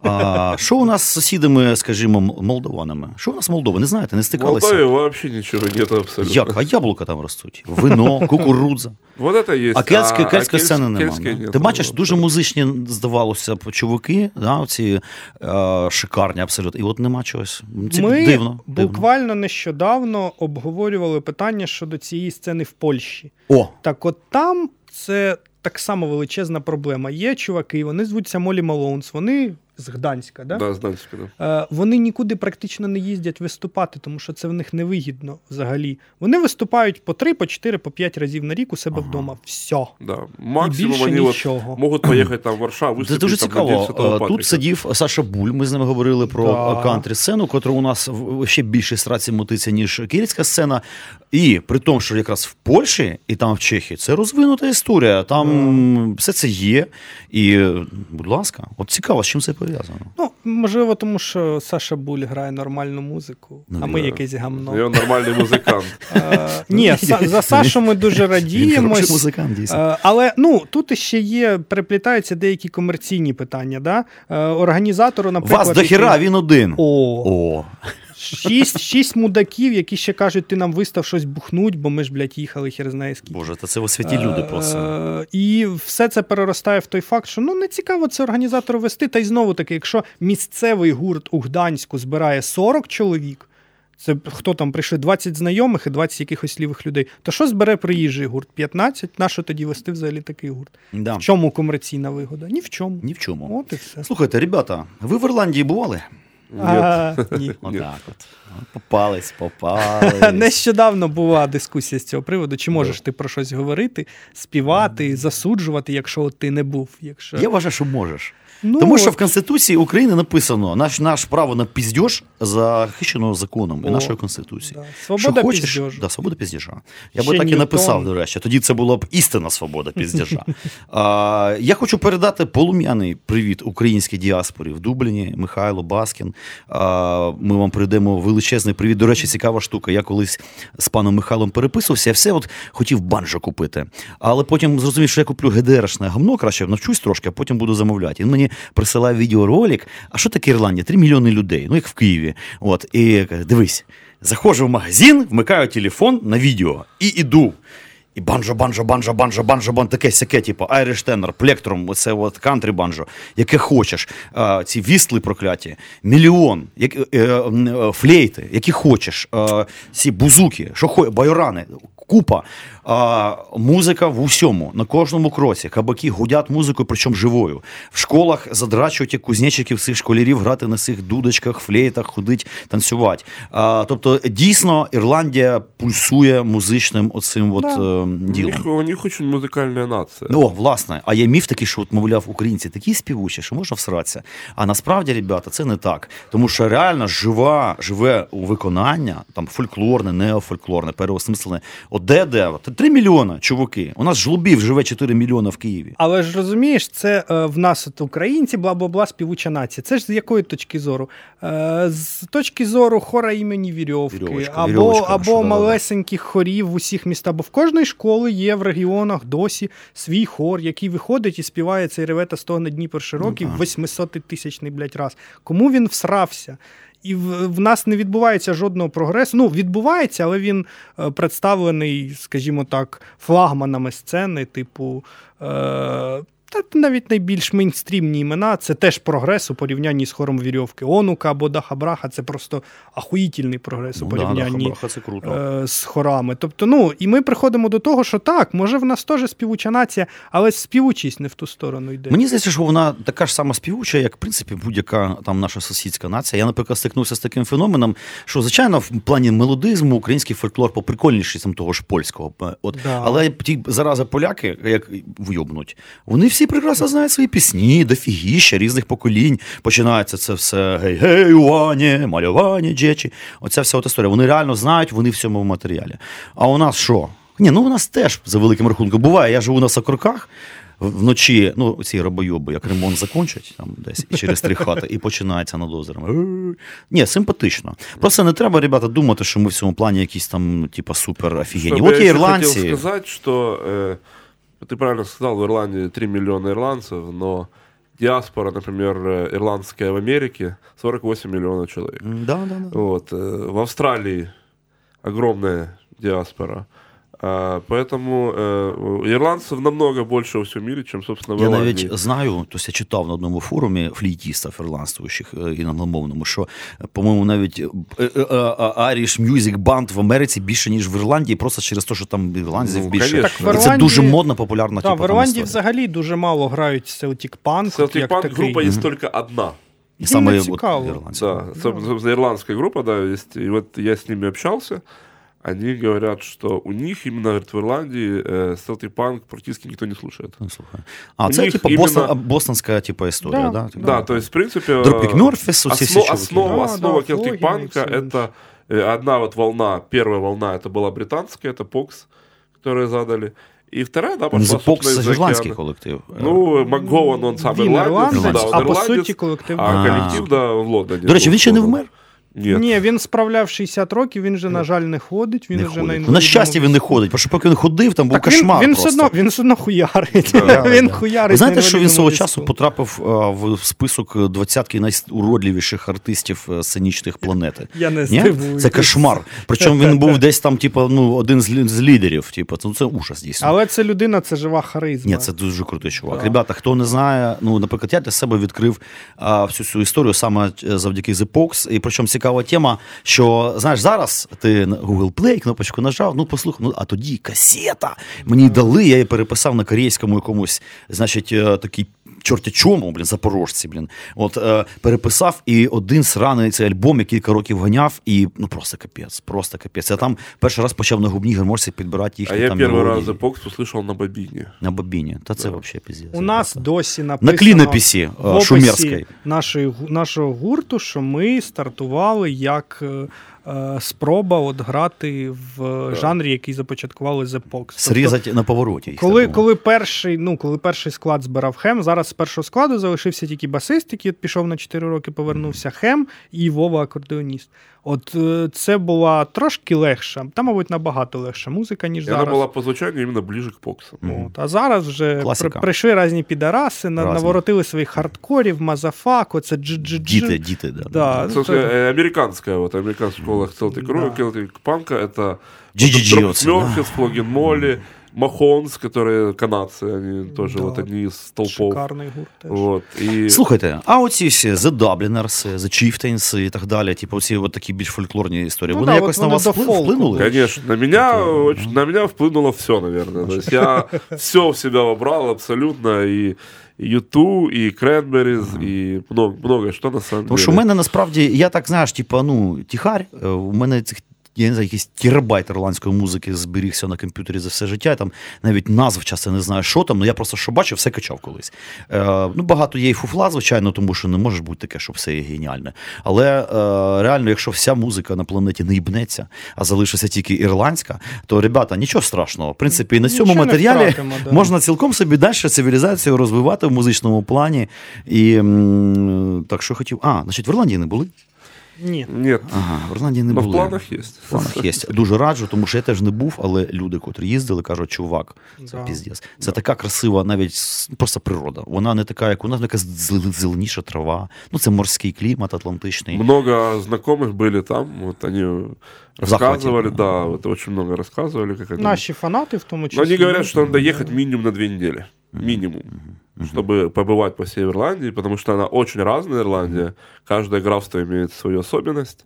А що у нас з сусідами, скажімо, молдованами? Що у нас Молдова? Не знаєте, не В стикалися? Молдавии вообще ничего нет абсолютно. Як? А яблука там ростуть? Вино, кукурудза. Вот это есть. А кельтської, а кельтської кельтс- сцени немає. кельтської нет. Ти бачиш, дуже музичні, здавалося б, чуваки, да, оці е, шикарні абсолютно. І от нема чогось. Це Ми дивно. дивно. буквально нещодавно обговорювали питання щодо цієї сцени в Польщі. О, Так от там це так само величезна проблема. Є чуваки, вони звуться Молі Малоунс, вони з Гданська, да? Да, знаете, когда. Е, вони нікуди практично не їздять виступати, тому що це в них невигідно взагалі. Вони виступають по 3, по 4, по 5 разів на рік у себе вдома. Все. Да. Максимум більше они вот нічого. могут поехать там в Варшаву, Це дуже там цікаво. Е. Тут сидів Саша Буль. Ми з ним говорили про Да. кантри сцену, котра у нас в- ще більше страці мотиться, ніж київська сцена. І при тому, що якраз в Польщі і там в Чехії це розвинута історія. Там все це є. І, е, будь ласка, от цікаво, з чим це пов'язано. Ну, можливо, тому що Саша Буль грає нормальну музику, а ми якесь гамно. И нормальний музикант. Ні, за Сашу ми дуже Він радіємось. музикант, дійсно. Але ну тут ще є, переплітаються деякі комерційні питання. Да? Е, Організатору, наприклад, Вас дохіра, він один. О, шість, шість мудаків, які ще кажуть, ти нам вистав щось бухнуть, бо ми ж, блядь, їхали хер знає скільки. Боже, та це ви святі люди просто. Е, І все це переростає в той факт, що ну не цікаво це організатору вести. Та й знову таки, якщо місцевий гурт у Гданську збирає 40 чоловік. Це хто там прийшли 20 знайомих і 20 якихось лівих людей. То що збере приїжджий гурт? 15? Нащо тоді вести взагалі такий гурт? Да. В чому комерційна вигода? Ні в чому. Ні в чому. От і все. Слухайте, ребята, ви в Ірландії бували? А, ні. Отак от. Попались, попались. Нещодавно була дискусія з цього приводу. Чи можеш ти про щось говорити, співати, засуджувати, якщо ти не був? Якщо... Я вважаю, що можеш. Ну, Тому що в Конституції України написано наш, наш право на піздьош захищено законом і О, нашою Конституцією. да. Свобода що хочеш. Да, свобода піздіжа. Я Ще би так і написав, до речі. Тоді це була б істинна свобода піздіжа. а, я хочу передати полум'яний привіт українській діаспорі в Дубліні, Михайло Баскін. А, ми вам передаємо величезний привіт. До речі, цікава штука. Я колись з паном Михайлом переписувався, я все от хотів банджо купити. Але потім зрозумів, що я куплю ГДРшне гамно, краще навчусь трошки, а потім буду замовляти. Він мені присилає відеоролик. А що таке Ірландія? Три мільйони людей, ну як в Києві. От, і каже, дивись, заходжу в магазин, вмикаю телефон на відео і іду. І банджо, банджо, банджо, банджо, банджо, банджо, таке сяке, типу, Irish Tenor, Plectrum, оце от кантри банджо, яке хочеш. А, ці вістли прокляті, мільйон, як, е, е, е, флейти, які хочеш, е, ці бузуки, що байорани, купа. А, музика в усьому, на кожному кроці. Кабаки гудять музикою, причому живою. В школах задрачують як кузнечиків цих школярів грати на цих дудочках, флейтах, ходить, танцювати. А, тобто, дійсно, Ірландія пульсує музичним оцим от, е, ділом. у них очень музыкальная нация. О, власне, а є міф такий, що от, мовляв, українці такі співучі, що можна всратися. А насправді, ребята, це не так. Тому що реально жива, живе у виконання, там фольклорне, неофольклорне, переосмислене. От де де? Три мільйона чуваки. У нас жлобів живе 4 мільйона в Києві. Але ж розумієш, це е, в нас от українці, бла бла бла, співуча нація. Це ж з якої точки зору? Е, з точки зору хора імені Вірьовки, Вірьовочка, або, Вірьовочка, або що, малесеньких хорів в усіх містах. Бо в кожної школи є в регіонах досі свій хор, який виходить і співає цей ревета стогне Дніпр широкий Ну, так. 800 тисячний блядь, раз. Кому він всрався? І в, в нас не відбувається жодного прогресу. Ну, відбувається, але він е, представлений, скажімо так, флагманами сцени, типу. Е, та навіть найбільш мейнстрімні імена це теж прогрес у порівнянні з хором Вірьовки. Онука або Даха Браха це просто ахуїтельний прогрес у Ну, да, порівнянні Даха-Браха це круто. е, з хорами. Тобто, ну, і ми приходимо до того, що так, може в нас теж співуча нація, але співучість не в ту сторону йде. Мені здається, що вона така ж сама співуча, як в принципі будь-яка там наша сусідська нація. Я, наприклад, стикнувся з таким феноменом, що звичайно в плані мелодизму український фольклор поприкольніший там того ж польського. От Да. але ті зараза поляки, як вйобнуть, вони всі прекрасно знають свої пісні, дофігіща різних поколінь. Починається це все гей, гей, Уані, малювання, джечі. Оця вся от історія. Вони реально знають, вони в цьому матеріалі. А у нас що? Ні, ну у нас теж за великим рахунком буває. Я живу на Сокорках. Вночі, ну, ці робойоби, як ремонт закінчать там десь через три хати, і починається над озером. Ні, симпатично. Просто не треба, ребята, думати, що ми в цьому плані якісь там, типа, супер офігенні. От є ірландці. хотел сказать, что э, ты правильно сказал, в Ирландии 3 миллиона ирландцев, но диаспора, например, э, ирландская в Америке 48 миллионов человек. М, Да, да, да. Вот, э, в Австралии огромная диаспора. А, поэтому э, ирландцев намного больше во всем мире, чем, собственно, в Я Ирландии. навіть знаю, тобто я читав на одному форумі флійтістів ірландствуючих е, і англомовному, що, е, по-моєму, навіть е, Irish Music Band в Америці більше, ніж в Ірландії, просто через те, що там ірландців Ну, більше. Так, в І це дуже модна, популярна Так, типу, в Ірландії взагалі дуже мало грають Celtic Punk. Celtic як Punk такий. группа есть только одна. І саме не от цікаво. ірландці. Да, собственно, ирландская группа, да, есть. И вот я с ними общался Они говорят, что у них именно говорит, в Ирландии э, стелти панк практически никто не слушает. Ну, слухай. А, У це них типу іменно- Бостон, а, бостонська типу, історія, Да, да? Да, то есть, в принципе... э, Дропік Мёрфіс, оці всі основ- чуваки. основа, Да, основа да, Celtic Флоггин и панка всё это э, одна вот волна, первая волна это была британская, это Покс, которые задали. И вторая, да, пошла, The Pox собственно, це из ж ірландський океана. колектив. Ну, МакГоwan, он сам Він ирландец, ірландець, да, он а по ирландец, суті колектив. а А. коллектив, да, в Лондоне. До речі, він ще не условно. вмер. Нет. Ні, він справляв 60 років, він же, на жаль, не ходить. Він Не вже ходить. на Ну, на щастя, він не ходить, бо що поки він ходив, там був Так кошмар. він, просто. все одно, він все одно хуярить. Да, він да. хуярить. Ви знаєте, що він свого часу потрапив а, в список двадцятки найуродливіших артистів е, сценічних планети? Я не здивуюсь. Це кошмар. Причому він був десь там, типу, ну, один з, з лідерів. Типу, це, це ужас дійсно. Але це людина, це жива харизма. Ні, це дуже крутий чувак. Да. Ребята, хто не знає, ну, наприклад, я для себе відкрив а, всю цю історію саме е, завдяки The Pox. І причому цікава тема, що знаєш, зараз ти на Google Play кнопочку нажав, ну послухай, ну а тоді касета. Мені дали, я її переписав на корейському якомусь, значить, е, такий. Чорті чому, блін, запорожці, блін. От е, переписав і один сраний цей альбом, я кілька років ганяв, і ну просто капець, просто капець. Я там перший раз почав на губній гармошці підбирати А їхні я там первый мелодії. раз The Pox услышал на бобине. На бобіні. Та це взагалі піздець. У нас досі написано На клінописі шумерській. нашої, нашого гурту, що ми стартували як е, спроба от грати в жанрі, який започаткували The Pox. Тобто, Срізати на повороті. їх Коли, так коли, перший, ну, коли перший склад збирав Хем, зараз з першого складу залишився тільки басист, який от пішов на 4 роки, повернувся Хем і Вова акордеоніст. От е, це була трошки легша, та, мабуть, набагато легша музика, ніж И она зараз. была по звучанию именно ближе к Поксу. От, а зараз вже Класика. при, прийшли різні підараси, на, Разні. наворотили своїх хардкорів, мазафак, оце дж-дж-дж. Діти, діти, да. Да. Собственно, это- э, американская, вот, американская школа Celtic Rock, Да. Celtic панка, это GGG Дропик оце, да. Мёрфис, Флогин Молли, Махонс, которые канадцы, они тоже Да. вот одни из столпов. Шикарний гурт теж. Вот, и... Слухайте, а оці всі The Dubliners, The Chieftains і так далі, типу, оці от такі більш фольклорні історії, Ну вони да, якось от на вони вас до впли- фолку вплинули? були. Конечно, на меня, очень, на меня вплынуло все, наверное. То есть я все в себя вобрал абсолютно, и Юту, и Кренберис, и много, многое что на самом Тому деле. що в мене насправді, я так знаєш, типу, ну, тихарь, е, у мене цих. Я не знаю, якийсь терабайт ірландської музики зберігся на комп'ютері за все життя. Я там навіть назв часто не знаю, що там, але я просто що бачив, все качав колись. Е, ну, багато є і фуфла, звичайно, тому що не може бути таке, що все є геніальне. Але е, реально, якщо вся музика на планеті не їбнеться, а залишиться тільки ірландська, то, ребята, нічого страшного. В принципі, і на цьому Нічого матеріалі втратимо, да. можна цілком собі далі цивілізацію розвивати в музичному плані. І так що хотів. А, значить, в Ірландії не були? Ні. Нет, Ага, в Ірландії не но в були. планах есть. В планах є. Дуже раджу, тому що я теж не був, але люди, котрі їздили, кажуть, чувак, це Да. піздець. Це така красива, навіть с- просто природа. Вона не така, як у нас, якась зел- зеленіша трава. Ну, це морський клімат атлантичний. Много знакомых были там, вот они захвате, рассказывали, да. да, вот очень много рассказывали, как это. Наші фанати в тому Но числі. они говорят, что надо ехать минимум на две недели. Минимум. Чтобы побывать по всей Ирландии, потому что она очень разная, Ирландия. Каждое графство имеет свою особенность.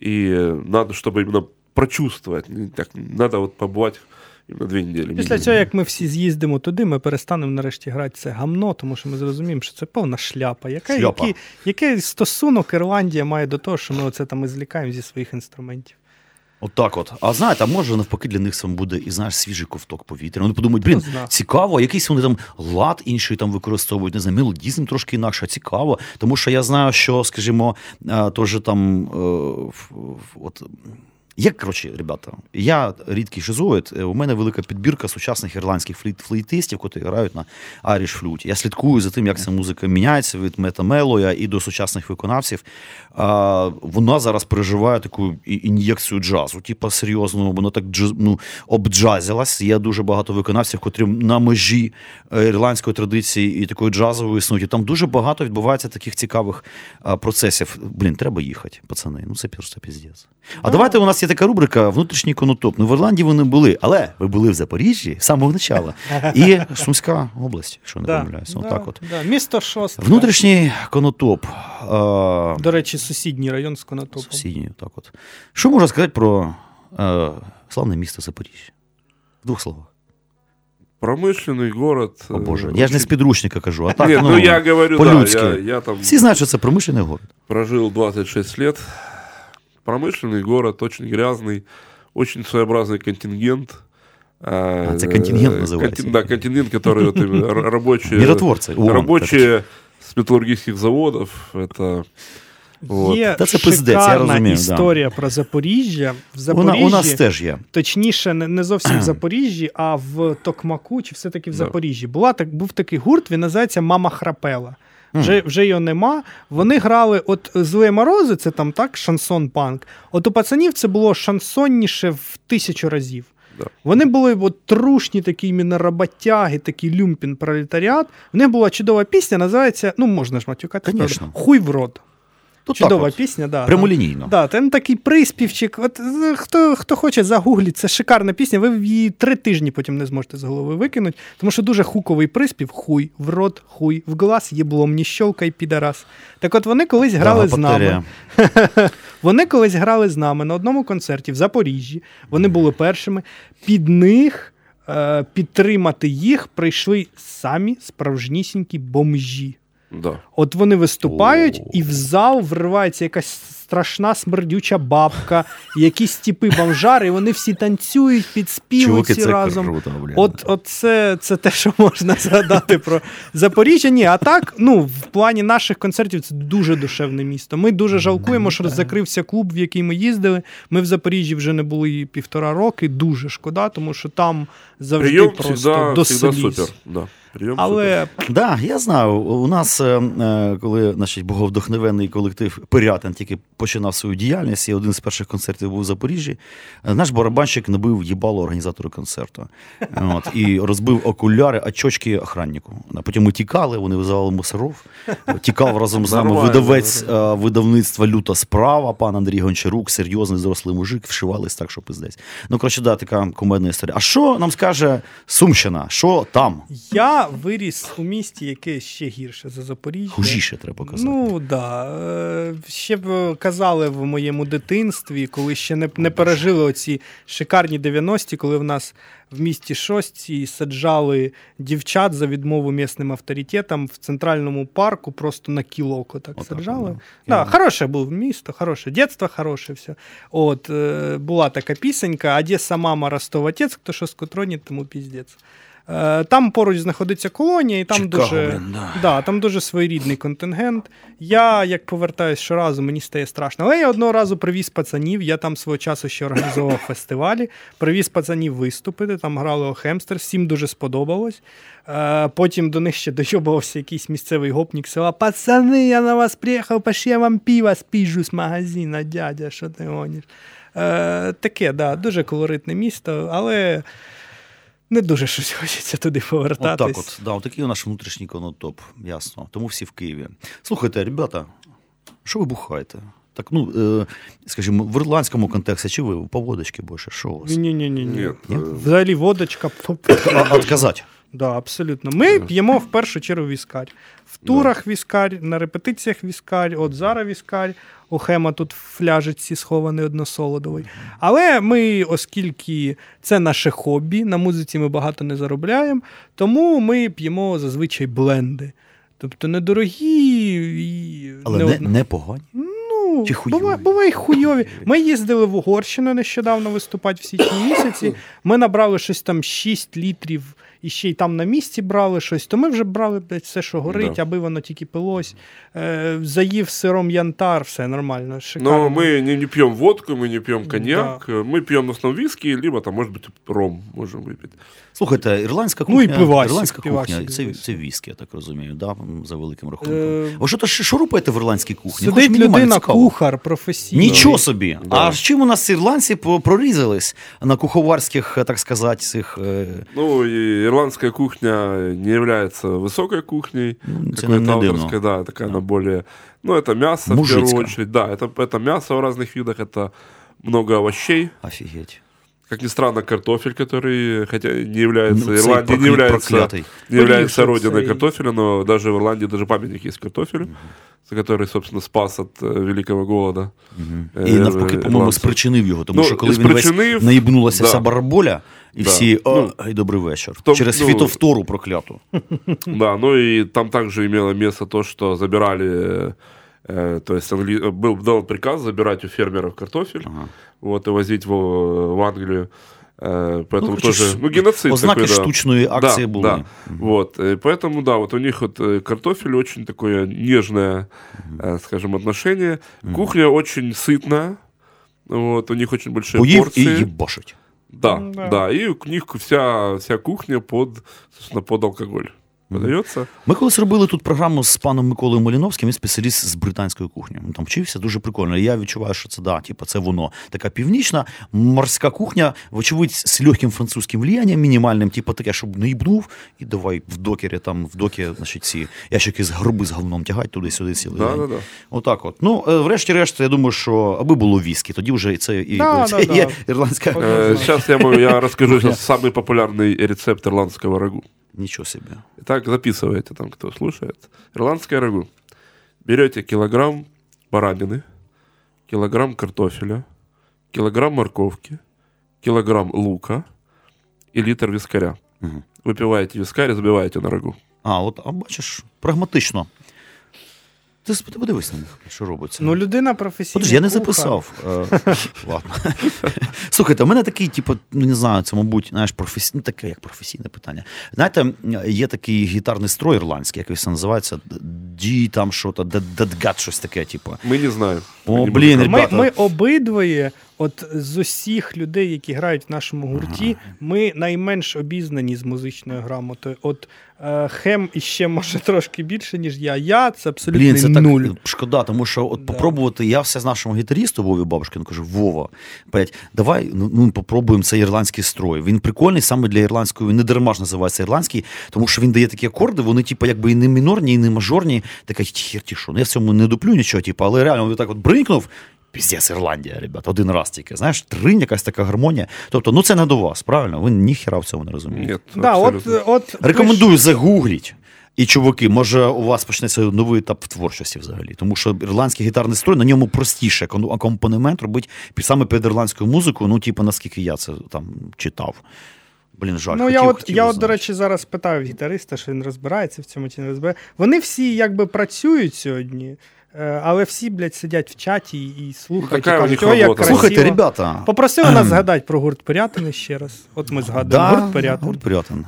И надо, чтобы именно прочувствовать. Не Так, надо вот побывать именно две недели. Після минимум. цього, як ми всі з'їздимо туди, ми перестанемо нарешті грати це гамно, тому що ми зрозуміємо, що це повна шляпа. Яка, Шляпа. Який, який стосунок Ірландія має до того, що ми оце там і злікаємо зі своїх інструментів? Отак от. А знаєте, а може навпаки для них сам буде і знаєш свіжий ковток повітря. Вони подумають, блін, цікаво, якийсь вони там лад інший там використовують, не знаю, мелодізм трошки інакше, цікаво. Тому що я знаю, що, скажімо, е, теж там е, от. Як, коротше, ребята, я рідкий шизоїд, е, у мене велика підбірка сучасних ірландських флейт, флейтистів, які грають на Irish flute і. Я слідкую за тим, як ця музика міняється від Метта Моллоя і до сучасних виконавців. А, вона зараз переживає таку ін'єкцію джазу, типу серйозно, воно так джаз, ну, обджазилась. Є дуже багато виконавців, котрі на межі е, ірландської традиції і такої джазової існують. І там дуже багато відбувається таких цікавих процесів. Блін, треба їхати, пацани. Ну це просто піздець. А давайте у нас є така рубрика Внутрішній конотоп. Ну в Ірландії ви не були, але ви були в Запоріжжі з самого початку. І Сумська область, якщо не помиляюся. да, Отак от. да. Місто Шостка. Внутрішній конотоп. А, До речі, сусідній район з Конотопом. Сусідній, так от. Що можна сказати про е, славне місто Запоріжжя? В двох словах. Промышленный город. О э, Боже, я ж не з підручника кажу, а так, Нет, ну, ну я говорю, да, по-людськи. я, я там Всі знають, що це промишлений город. прожил 26 лет. Промышленный город, очень грязный, очень своеобразный контингент. А, это контингент э, называется. контин- да, контингент, который вот именно р- рабочие, Миротворцы. О, рабочие с металлургических заводов. Это вот. Є Та це пиздець, я шикарна розумію, да. історія про Запоріжжя. В У, Запоріжжі, на- у нас теж є. точніше, не, не зовсім в Запоріжжі, а в Токмаку, чи все-таки в Да. Запоріжжі. Була так, був такий гурт, він називається Мама Храпела. Вже, вже його нема. Вони грали от Зле Морози, це там так, шансон панк. От у пацанів це було шансонніше в тисячу разів. Да. Вони були от, трушні, такі іменно роботяги, такий люмпін пролетаріат. В них була чудова пісня, називається, ну можна ж матюкати, хуй в рот. Тут Чудова так пісня, да. прямолінійно. Да, там такий приспівчик. От е, хто, хто хоче, загугліть, це шикарна пісня. Ви її три тижні потім не зможете з голови викинути, тому що дуже хуковий приспів: хуй, в рот, хуй, в глаз, єблом, ні щолкай, підарас. Так от вони колись грали з нами. Вони колись грали з нами на одному концерті в Запоріжжі. Вони були першими. Під них е, підтримати їх прийшли самі справжнісінькі бомжі. Да. От вони виступають, О. і в зал вривається якась страшна смердюча бабка, якісь типи бомжари, і вони всі танцюють, підспівують всі разом. круто, блін. От, от це, це те, що можна згадати про Запоріжжя. Ні, а так, ну, в плані наших концертів це дуже душевне місто. Ми дуже жалкуємо, що закрився клуб, в який ми їздили. Ми в Запоріжжі вже не були півтора роки. Дуже шкода, тому що там завжди Прием просто всегда, до всегда супер. Да. Супер. Але Да, я знаю. У нас, е, е, коли значить, боговдохновенний колектив Пирятин тільки починав свою діяльність, і один з перших концертів був у Запоріжжі, е, наш барабанщик набив їбало організатору концерту. От, і розбив окуляри, очочки охраннику. Потім ми тікали, вони визивали мусоров. Тікав разом з нами видавець видавництва Люта справа, пан Андрій Гончарук, серйозний зрослий мужик, вшивались так, що пиздець. Ну, коротше, да, така кумедна історія. А що нам скаже Сумщина? Що там? Я виріс у місті, яке ще гірше за Запоріжжя. Хужіше треба казати. Ну да. Е, Ще б казали в моєму дитинстві, коли ще не, не пережили оці шикарні 90-ті, коли в нас в місті Шостці саджали дівчат за відмову місним авторитетам в центральному парку, просто на кілок отак Отак, саджали. да. Да, хороше було місто, хороше, дитинство хороше все. От, е, була така пісенька Одеса мама, Ростов отець, хто що скотронить, тому піздець. Е, Там поруч знаходиться колонія, і там Чикаго, дуже, блін, да. да, там дуже своєрідний контингент. Я, як повертаюсь щоразу, мені стає страшно. Але я одного разу привіз пацанів, я там свого часу ще організовував фестивалі, привіз пацанів виступити, там грали Охемстер, всім дуже сподобалось. Е, Потім до них ще дойобувався якийсь місцевий гопнік села. Пацани, я на вас приїхав, пошли я вам пиво спіжу з магазина, дядя, що ти гониш. Е, Таке, да, дуже колоритне місто, але не дуже щось хочеться туди повертатись. От так от, да, отакий наш внутрішній конотоп, ясно. Тому всі в Києві. Слухайте, ребята, що ви бухаєте? Так, ну, е, скажімо, в ірландському контексті, чи ви по водочці більше? Що у вас? Ні-ні-ні. Э, Взагалі водочка. А, Отказати. Да, абсолютно. Ми п'ємо в першу чергу віскарь. В турах віскарь, на репетиціях віскарь, от зараз віскарь. У Хема тут в фляжиці схований односолодовий. Але ми, оскільки це наше хобі, на музиці ми багато не заробляємо, тому ми п'ємо зазвичай бленди. Тобто недорогі і Але не не, одно- не погані. Ну, Чи хуйові? буває, буває хуйові. Ми їздили в Угорщину нещодавно виступати в січні місяці. Ми набрали щось там 6 літрів і ще й там на місці брали щось. То ми вже брали блядь, все, що горить, Да. аби воно тільки пилось. Е, заїв сиром янтар, все нормально. Шикарно. Но мы не, не пьем водку, мы не пьем коньяк. Мы пьем в основном виски, либо там, может быть, ром можем выпить. Слухайте, ірландська Ну, і кухня, пивасик, ірландська пивасик кухня це, дивись. це віскі, я так розумію, да, за великим рахунком. Е, Ви що то що робите в ірландській кухні? Хоч Сидить мінімально людина, цікаво. кухар професійний. Нічого собі. Да. А з чим у нас ірландці по- прорізались на куховарських, так сказати, цих. е, Ну, и ирландская кухня не является высокой кухней. Ну, це какой-то не дивно. авторской, да, такая она более... Ну, это мясо, в Мужицкая. первую очередь. Да, это, это мясо в разных видах, это много овощей. Офігеть. Как ни странно, картофель, который, хотя не является, Ну, цей Ирландия не прокля- является, проклятий. не является Полюшек родиной цей. картофеля, но даже в Ирландии даже памятник есть картофелю, за который, собственно, спас от э, великого голода. Мгм. Е, І навпаки, по-моєму, ірландців. спричинив його, тому Ну, що коли він спричинив, весь наїбнулася да. вся бараболя, І Да. всі, о, Ну, ай, добрий вечір. том, Через ну, фітовтору прокляту. Да, ну и там также имело место то, что забирали, э, то есть англи- был дал приказ забирать у фермеров картофель, вот, и возить в, в Англию. Э, Поэтому короче, тоже, ш- ну, геноцид ознаки такой, да. штучної акції да, були. Да. Вот, и поэтому, да, вот у них вот э, картофель очень такое нежное, э, скажем, отношение. Кухня очень сытная, вот, у них очень большие Поїв і порции. їбашить. Да, Да. да, и у них вся, вся кухня под, собственно, под алкоголь подается. Ми колись робили тут програму з паном Миколою Маліновським, він спеціаліст з британської кухні. Він там вчився дуже прикольно. І я відчуваю, що це да, типу, це воно. Така північна морська кухня, вочевидь, з легким французьким влиянням, мінімальним, типу таке, щоб не їбнув, і давай в докері, там в докі, значить, ці ящики з горби з говном тягать туди-сюди цілий Да, день. да, да. Отак от. Ну, е, врешті-решт, я думаю, що аби було віскі, тоді вже і це і Да, це да, є да. ірландська. Э, Сейчас я, могу- я расскажу сейчас самый популярный рецепт ирландского рагу. Нічого собі. Итак, записывайте там, кто слушает. Ирландское рагу. Берете килограмм баранины, килограмм картофеля, килограмм морковки, килограмм лука и литр вискаря. Мгм. Выпиваете вискарь и забиваете на рагу. А, от, а бачиш, прагматично. Ти с- ти подивись на них, що робиться. Ну, людина професійна. Подожди, я не кухар. записав. Е, Ладно. Слухайте, у мене такий, типу, ну не знаю, це, мабуть, знаєш, професійне, таке як професійне питання. Знаєте, є такий гітарний строй ірландський, як він це називається, Ді там що-то, дадгат, щось таке, типу. Мы не знаем. О, Мы не блин, музыканты. Ми, Ребята. ми обидвоє, от з усіх людей, які грають в нашому гурті, ми найменш обізнані з музичною грамотою. От е, Хем іще може трошки більше, ніж я. Я це абсолютно Блін, це нуль. так шкода, тому що от Да. попробувати, я все з нашому гітарісту Вові Бабушкину кажу, Вова, блядь, давай ну, ну, попробуємо цей ірландський строй. Він прикольний саме для ірландської, він не дарма ж називається ірландський, тому що він дає такі акорди, вони, типу, якби і не мінорні, і не мажорні. Така херті що. Ну я в цьому не дуплю нічого, типу, але реально він так от бринкнув. Піздець, Ірландія, ребят, один раз тільки. Знаєш, тринь, якась така гармонія. Тобто, ну це не до вас, правильно? Ви ніхіра в цьому не розумієте. Нет, Да, от, от Рекомендую загугліть. І чуваки, може, у вас почнеться новий етап в творчості взагалі. Тому що ірландський гітарний строй на ньому простіше акомпанемент робить саме під ірландську музику, ну, типу, наскільки я це там читав. Блін, жаль. Ну, хотів, я от, хотів я от, до речі, зараз питаю гітариста, що він розбирається в цьому чи не розбирається. Вони всі якби працюють сьогодні, але всі, блядь, сидять в чаті і слухають. Ну, така і кажуть, них «Ой, як красиво». Слухайте, ребята. Попросили нас згадати про гурт Пирятини ще раз. От ми згадуємо Да, гурт Пирятин. Гурт Пирятин.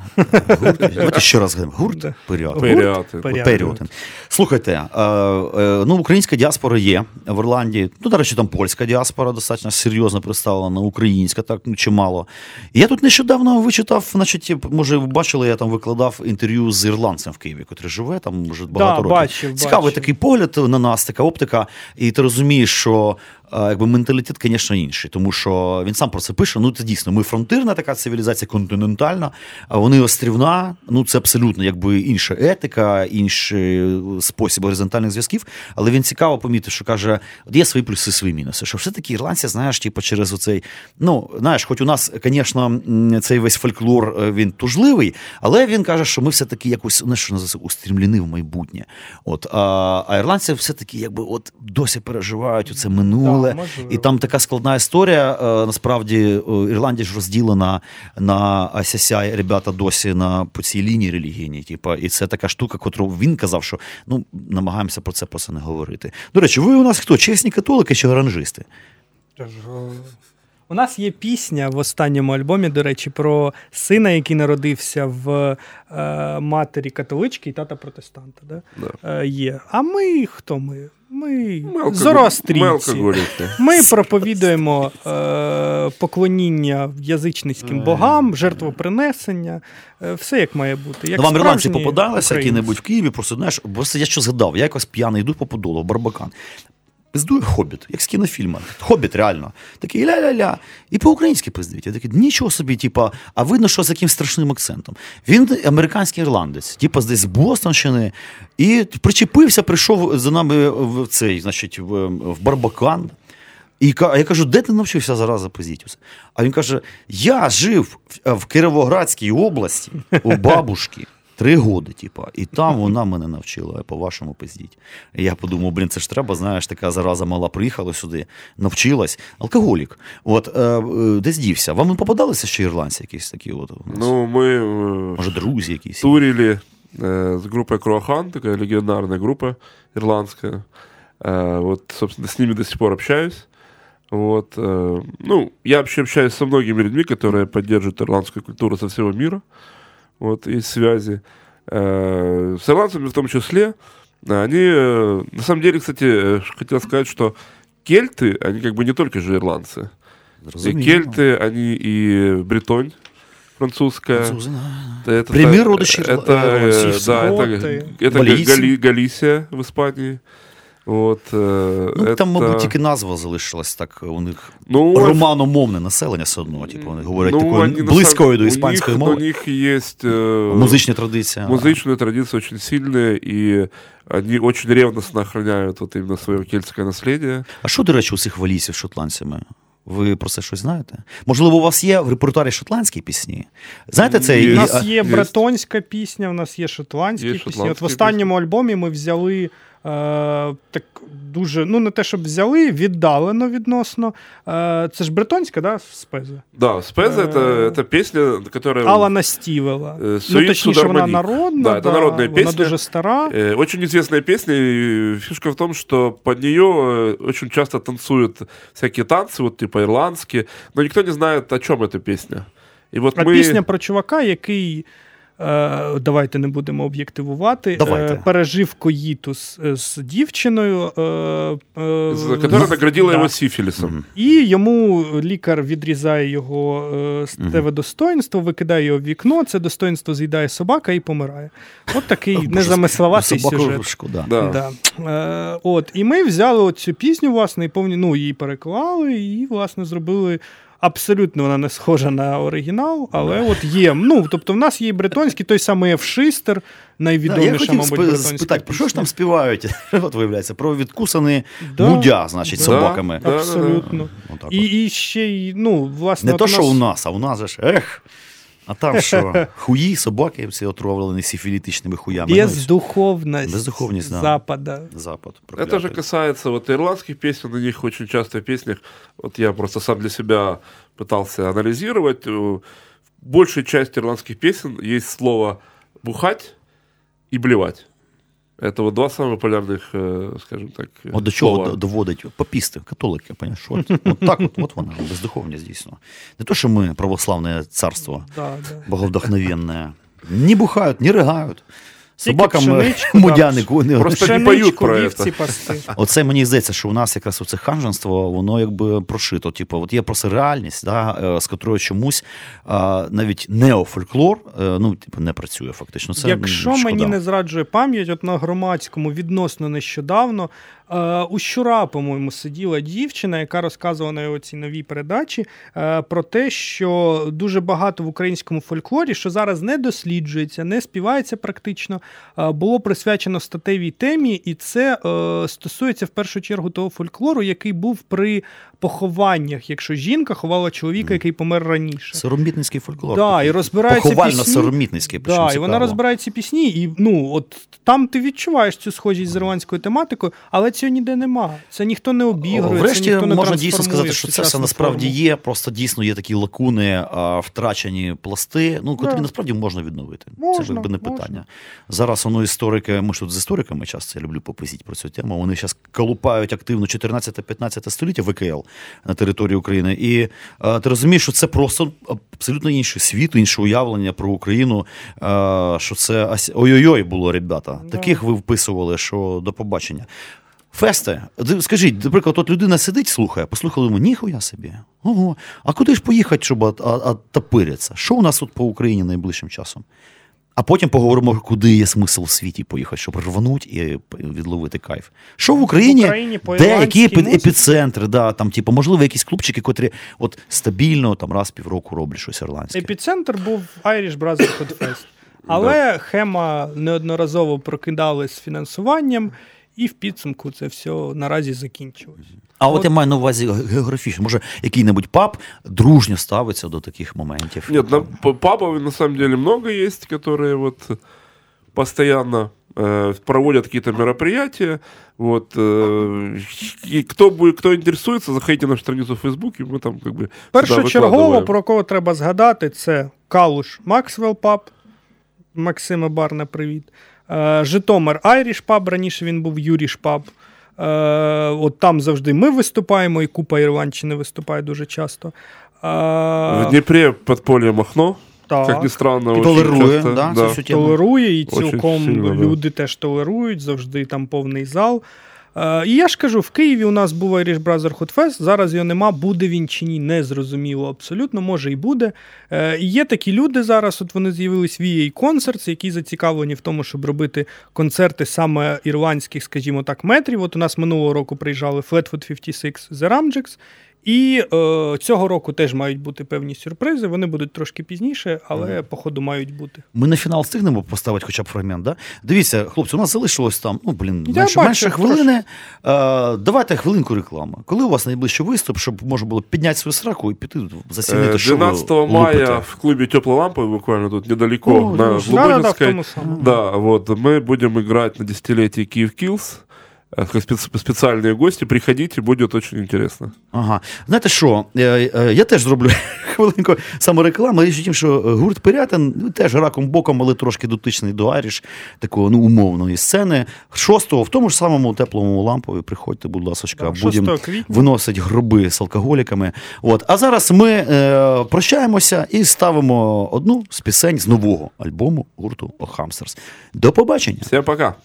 Давайте ще раз згадаємо. Гурт Пирятин. Слухайте, е, е, ну, українська діаспора є в Ірландії. Ну, до речі, там польська діаспора достатньо серйозно представлена, українська так ну, чимало. Я тут нещодавно вичитав, значить, може, ви бачили, я там викладав інтерв'ю з ірландцем в Києві, який живе там вже багато років. бачив, Цікавий бачив. такий погляд на нас, така оптика, і ти розумієш, що якби менталітет, звісно, інший, тому що він сам про це пише. Ну, це дійсно, ми фронтирна така цивілізація, континентальна, а вони острівна. Ну, це абсолютно якби інша етика, інший спосіб горизонтальних зв'язків. Але він цікаво помітив, що каже: от є свої плюси, свої мінуси. Що все-таки ірландці, знаєш, типу, через оцей, ну, знаєш, хоч у нас, звісно, цей весь фольклор е, він тужливий, але він каже, що ми все-таки якось ну, що називається, устремлені в майбутнє. От, а, а ірландці все-таки якби от досі переживають оце минуле. Да, можливо. і там така складна історія. Е, Насправді е, Ірландія ж розділена на ася ребята досі на по цій лінії релігійній. Типу, і це така штука, котру він казав, що ну намагаємося про це просто не говорити. До речі, ви у нас хто? Чесні католики чи оранжисти? У нас є пісня в останньому альбомі, до речі, про сина, який народився в е, матері католички і тата протестанта. Да? Да. Е, є. А ми хто ми? Ми зороастрійці. Мы. Ми проповідуємо е, поклоніння язичницьким богам, жертвопринесення, е, все як має бути. Як Ну, вам ірландці попадалися які-небудь в Києві, просто знаєш, просто я що згадав, я якось п'яний йду по Подолу, в Барбакан. Пиздує хобіт, як з кінофільма. Хобіт, реально. Такий ля-ля-ля. І по-українськи пиздить. Я такий, нічого собі, типа, а видно, що з яким страшним акцентом. Він американський ірландець, типа десь з Бостонщини, і причепився, прийшов за нами в цей, значить, в, в Барбакан. І я кажу, де ти навчився зараза пиздіть? А він каже: Я жив в- Кіровоградській області у бабушки Три годи, типа, і там вона мене навчила, по-вашому пиздіть. І я подумав, блін, це ж треба, знаєш, така зараза мала приїхала сюди, навчилась. Алкоголік. От е, е, десь дівся. Вам не попадалися ще ірландці якісь такі? От, у нас? Ну, мы э, Може, друзі якісь? турили э, с группой Круахан, такая легендарная группа ирландская. Э, вот, собственно, с ними до сих пор общаюсь. Вот, э, ну, я вообще общаюсь со многими людьми, которые поддерживают ирландскую культуру со всего мира. Вот, есть связи. Э, с ирландцами в том числе. Они, э, на самом деле, кстати, э, хотел сказать, что кельты, они как бы не только же ирландцы. И Зрозуміло. кельты, они и бретонь французская. Французи, да. Это, Прямые родичи это, э, да, это, это. Гали- Галисия в Испании. Вот, э, Ну, там, это- мабуть, тільки назва залишилась так. У них ну, романомовне населення все одно. Типу, вони говорять ну, такою они на близькою самом- до іспанської у них, мови. У них есть э, Музичні традиції. музычные традиции очень сильные, и они очень ревностно охраняют вот именно свое кельтское наследие. А що, до речі, у цих валійців з шотландцями? Ви про це щось знаєте? Можливо, у вас є в репертуарі шотландські пісні? Знаєте, це Є. У і- нас а- є є. бретонська пісня, у нас є шотландські Є пісні. От шотландські в останньому альбомі ми взяли. Е, так дуже, ну не те, щоб взяли, віддалено відносно. Е, це ж бретонська, да, спеза? Да, Спеза это, Э, это песня, которая Алана Стівела. Е, ну, «Суїт точніше, вона Сударманік». народна, Да, це народна вона пісня. дуже стара. Э, Очень известная песня, и фишка в том, что под нее э, очень часто танцуют всякие танцы, вот типа ирландские, но никто не знает, о чем эта песня. И вот А мы... пісня про чувака, який. Е, давайте не будемо об'єктивувати. Давайте. Е, пережив коїтус е, з дівчиною. Которая наградила сифилисом. Мгм. І йому лікар відрізає його е, достоинство, викидає його в вікно. Це достоинство з'їдає собака і помирає. От такий незамисловатий сюжет. Шкода. Да. Да. Е, от, і ми взяли цю пісню, власне, і повні, ну, її переклали, і, власне, зробили. Абсолютно вона не схожа на оригінал, але от є. Ну, тобто, в нас є бритонський, той самий Ефшистер, Да, найвідоміша, я хотів мабуть, спи- спитати, про що ж там співають? От виявляється, про відкусані Да, будя, значить, да. собаками. Да, да, да. Абсолютно. І, і ще й, ну, власне, Не от то, нас... що у нас, а у нас же ж ех. А там що? Хуї, собаки, всі отровлені сифілітичними хуями. Ну, і все. Бездуховность, Бездуховность, да. Запада. Запад. Это проклятий. же касается вот ирландских песен, у них очень часто в песнях, вот я просто сам для себя пытался анализировать, э, в большей части ирландских песен есть слово «бухать» и «блевать». Это вот два самых популярных, э, скажем так, э, От до чого слова. д- доводить попісти, католики, поняєш? От, от так, от, от вона, бездуховність дійсно. Не то, що ми православне царство, Да, да. боговдохновенне. Не бухають, не ригають. Собакам пшеничку, мудяни да, не Просто не поють про це. Оце мені здається, що у нас якраз оце ханженство, воно якби прошито. Типу, от є просто реальність, да, е, з котрою чомусь а, навіть неофольклор е, ну, типу, не працює фактично. Це Якщо шкода. мені не зраджує пам'ять, от на громадському відносно нещодавно е, у Щура, по-моєму, сиділа дівчина, яка розказувала на цій новій передачі е, про те, що дуже багато в українському фольклорі, що зараз не досліджується, не співається практично, е, було присвячено статевій темі, і це е, стосується в першу чергу того фольклору, який був при похованнях, якщо жінка ховала чоловіка, який помер раніше. Соромітницький фольклор. Да, і розбирається Поховально соромітницький. Да, і вона розбирає ці пісні, і ну от там ти відчуваєш цю схожість з ірландською тематикою, але цього ніде нема. Це ніхто не обігрує. це Врешті ніхто не можна дійсно сказати, що це все насправді форму. є. Просто дійсно є такі лакуни, втрачені пласти, ну котрі Да. насправді можна відновити. це ж якби не питання. Зараз воно історики, ми ж тут з істориками часто я люблю пописати про цю тему. Вони зараз колупають активно 14-15 століття ВКЛ на території України. І а, ти розумієш, що це просто абсолютно інший світ, інше уявлення про Україну. а, що це ой-ой-ой було, ребята. Таких ви вписували, що до побачення. Фесте, скажіть, наприклад, от людина сидить, слухає, послухали йому, ніхуя собі. Ого, а куди ж поїхати, щоб от- от- оттопиритися? Що у нас тут по Україні найближчим часом? А потім поговоримо, куди є смисл в світі поїхати, щоб рвануть і відловити кайф. Що в Україні, В Україні де які епі- епіцентри, да, там, типу, можливо, якісь клубчики, котрі от стабільно там раз в півроку роблять щось ірландське. Епіцентр був Irish Brotherhood Fest. Але Хема неодноразово прокидали з фінансуванням, і в підсумку це все наразі закінчилось. А от От- я маю на увазі ге- географічно, може, який-небудь паб дружньо ставиться до таких моментів. Нет, на, п- пабов на самом деле много есть, которые вот постоянно э, проводят какие-то мероприятия. Вот, э, и кто, будет, кто интересуется, заходите на нашу страницу в Фейсбуке, ми там как бы Першочергово, викладаємо. про кого треба згадати, це Калуш Максвелл Паб, Максима Барна, привіт. Е, Житомир Айріш Паб, раніше він був Юріш Паб. Е, от там завжди ми виступаємо, і купа Ірландщини виступає дуже часто. Е, В Дніпрі подполье Махно, так. Як ні странно. І толерує, часто, да, да. толерує, і цілком сильно, да. люди теж толерують, завжди там повний зал. Е, і я ж кажу, в Києві у нас був Irish Brotherhood Fest, зараз його нема, буде він чи ні, не зрозуміло абсолютно, може і буде. Е, і є такі люди зараз, от вони з'явились VA Concerts, які зацікавлені в тому, щоб робити концерти саме ірландських, скажімо так, метрів. От у нас минулого року приїжджали Flatfoot 56 The Ramjags, і е, цього року теж мають бути певні сюрпризи. Вони будуть трошки пізніше, але походу мають бути. Ми на фінал встигнемо поставити хоча б фрагмент, да? Дивіться, хлопці, у нас залишилось там, ну, блін, Я менше, бачу, менше трошки. хвилини. Е, давайте хвилинку реклами. Коли у вас найближчий виступ, щоб можна було підняти свою сраку і піти зацінити, Э, що ви 12 лупите? мая в клубе Теплой лампы, буквально тут недалеко, О, на ну, Да-да-да, в Лубынинской. тому самому. Да, вот мы будем играть на десятилетие Киев Киллс. Э, как спец- специальные гости. Приходите, будет очень интересно. Ага. Знаєте що? Е, е, Я теж зроблю хвилинку самореклами. Річ у тім, що гурт Пирятин ну, теж раком боком, але трошки дотичний до Аріш, такого ну, умовної сцени. 6-го в тому ж самому теплому лампові приходьте, будь ласка, будемо квітня. виносить гроби з алкоголіками. От. А зараз ми е, прощаємося і ставимо одну з пісень з нового альбому гурту Хамстерс. До побачення. Всем пока.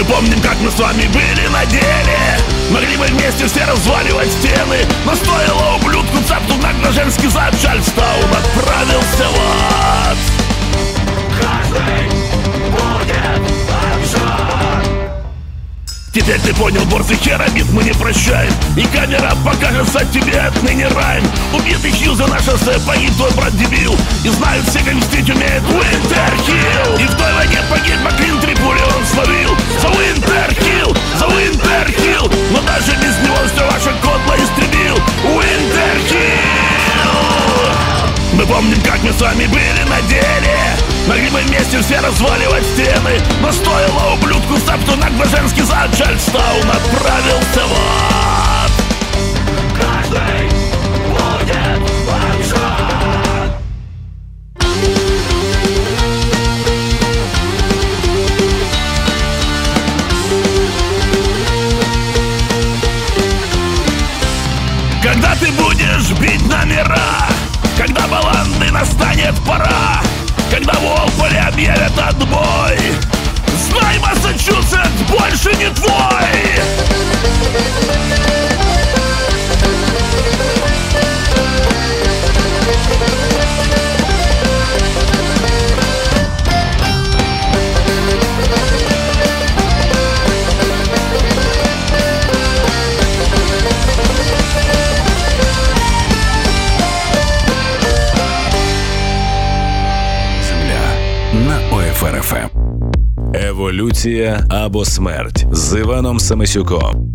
Мы помним, как мы с вами были на деле. Могли бы вместе все разваливать стены. Но стоило ублюдку цапнуть за женский зад Чарльстаун отправился в ад Теперь ты понял, борзый хер, обид мы не прощаем. И камера покажется тебе отныне раем. Убит и Хьюз, а на шоссе погиб твой брат дебил. И знают все, как мстить умеет Уинтерхилл. И в той войне погиб Маклин, три пули он словил. За Уинтерхилл, за Уинтерхилл. Но даже без него все ваше кодло истребил. Уинтерхилл! Мы помним, как мы с вами были на деле Могли бы вместе все разваливать стены. Но стоило ублюдку саптунак на женский зад Чарльстаун отправился в ад Каждый будет поражен Когда ты будешь бить номера Когда баланды настанет пора Когда в Уолполе объявят отбой. Знай, Массачусетс больше не твой ОФРФМ. Эволюция Еволюція або смерть з Іваном Самисюком.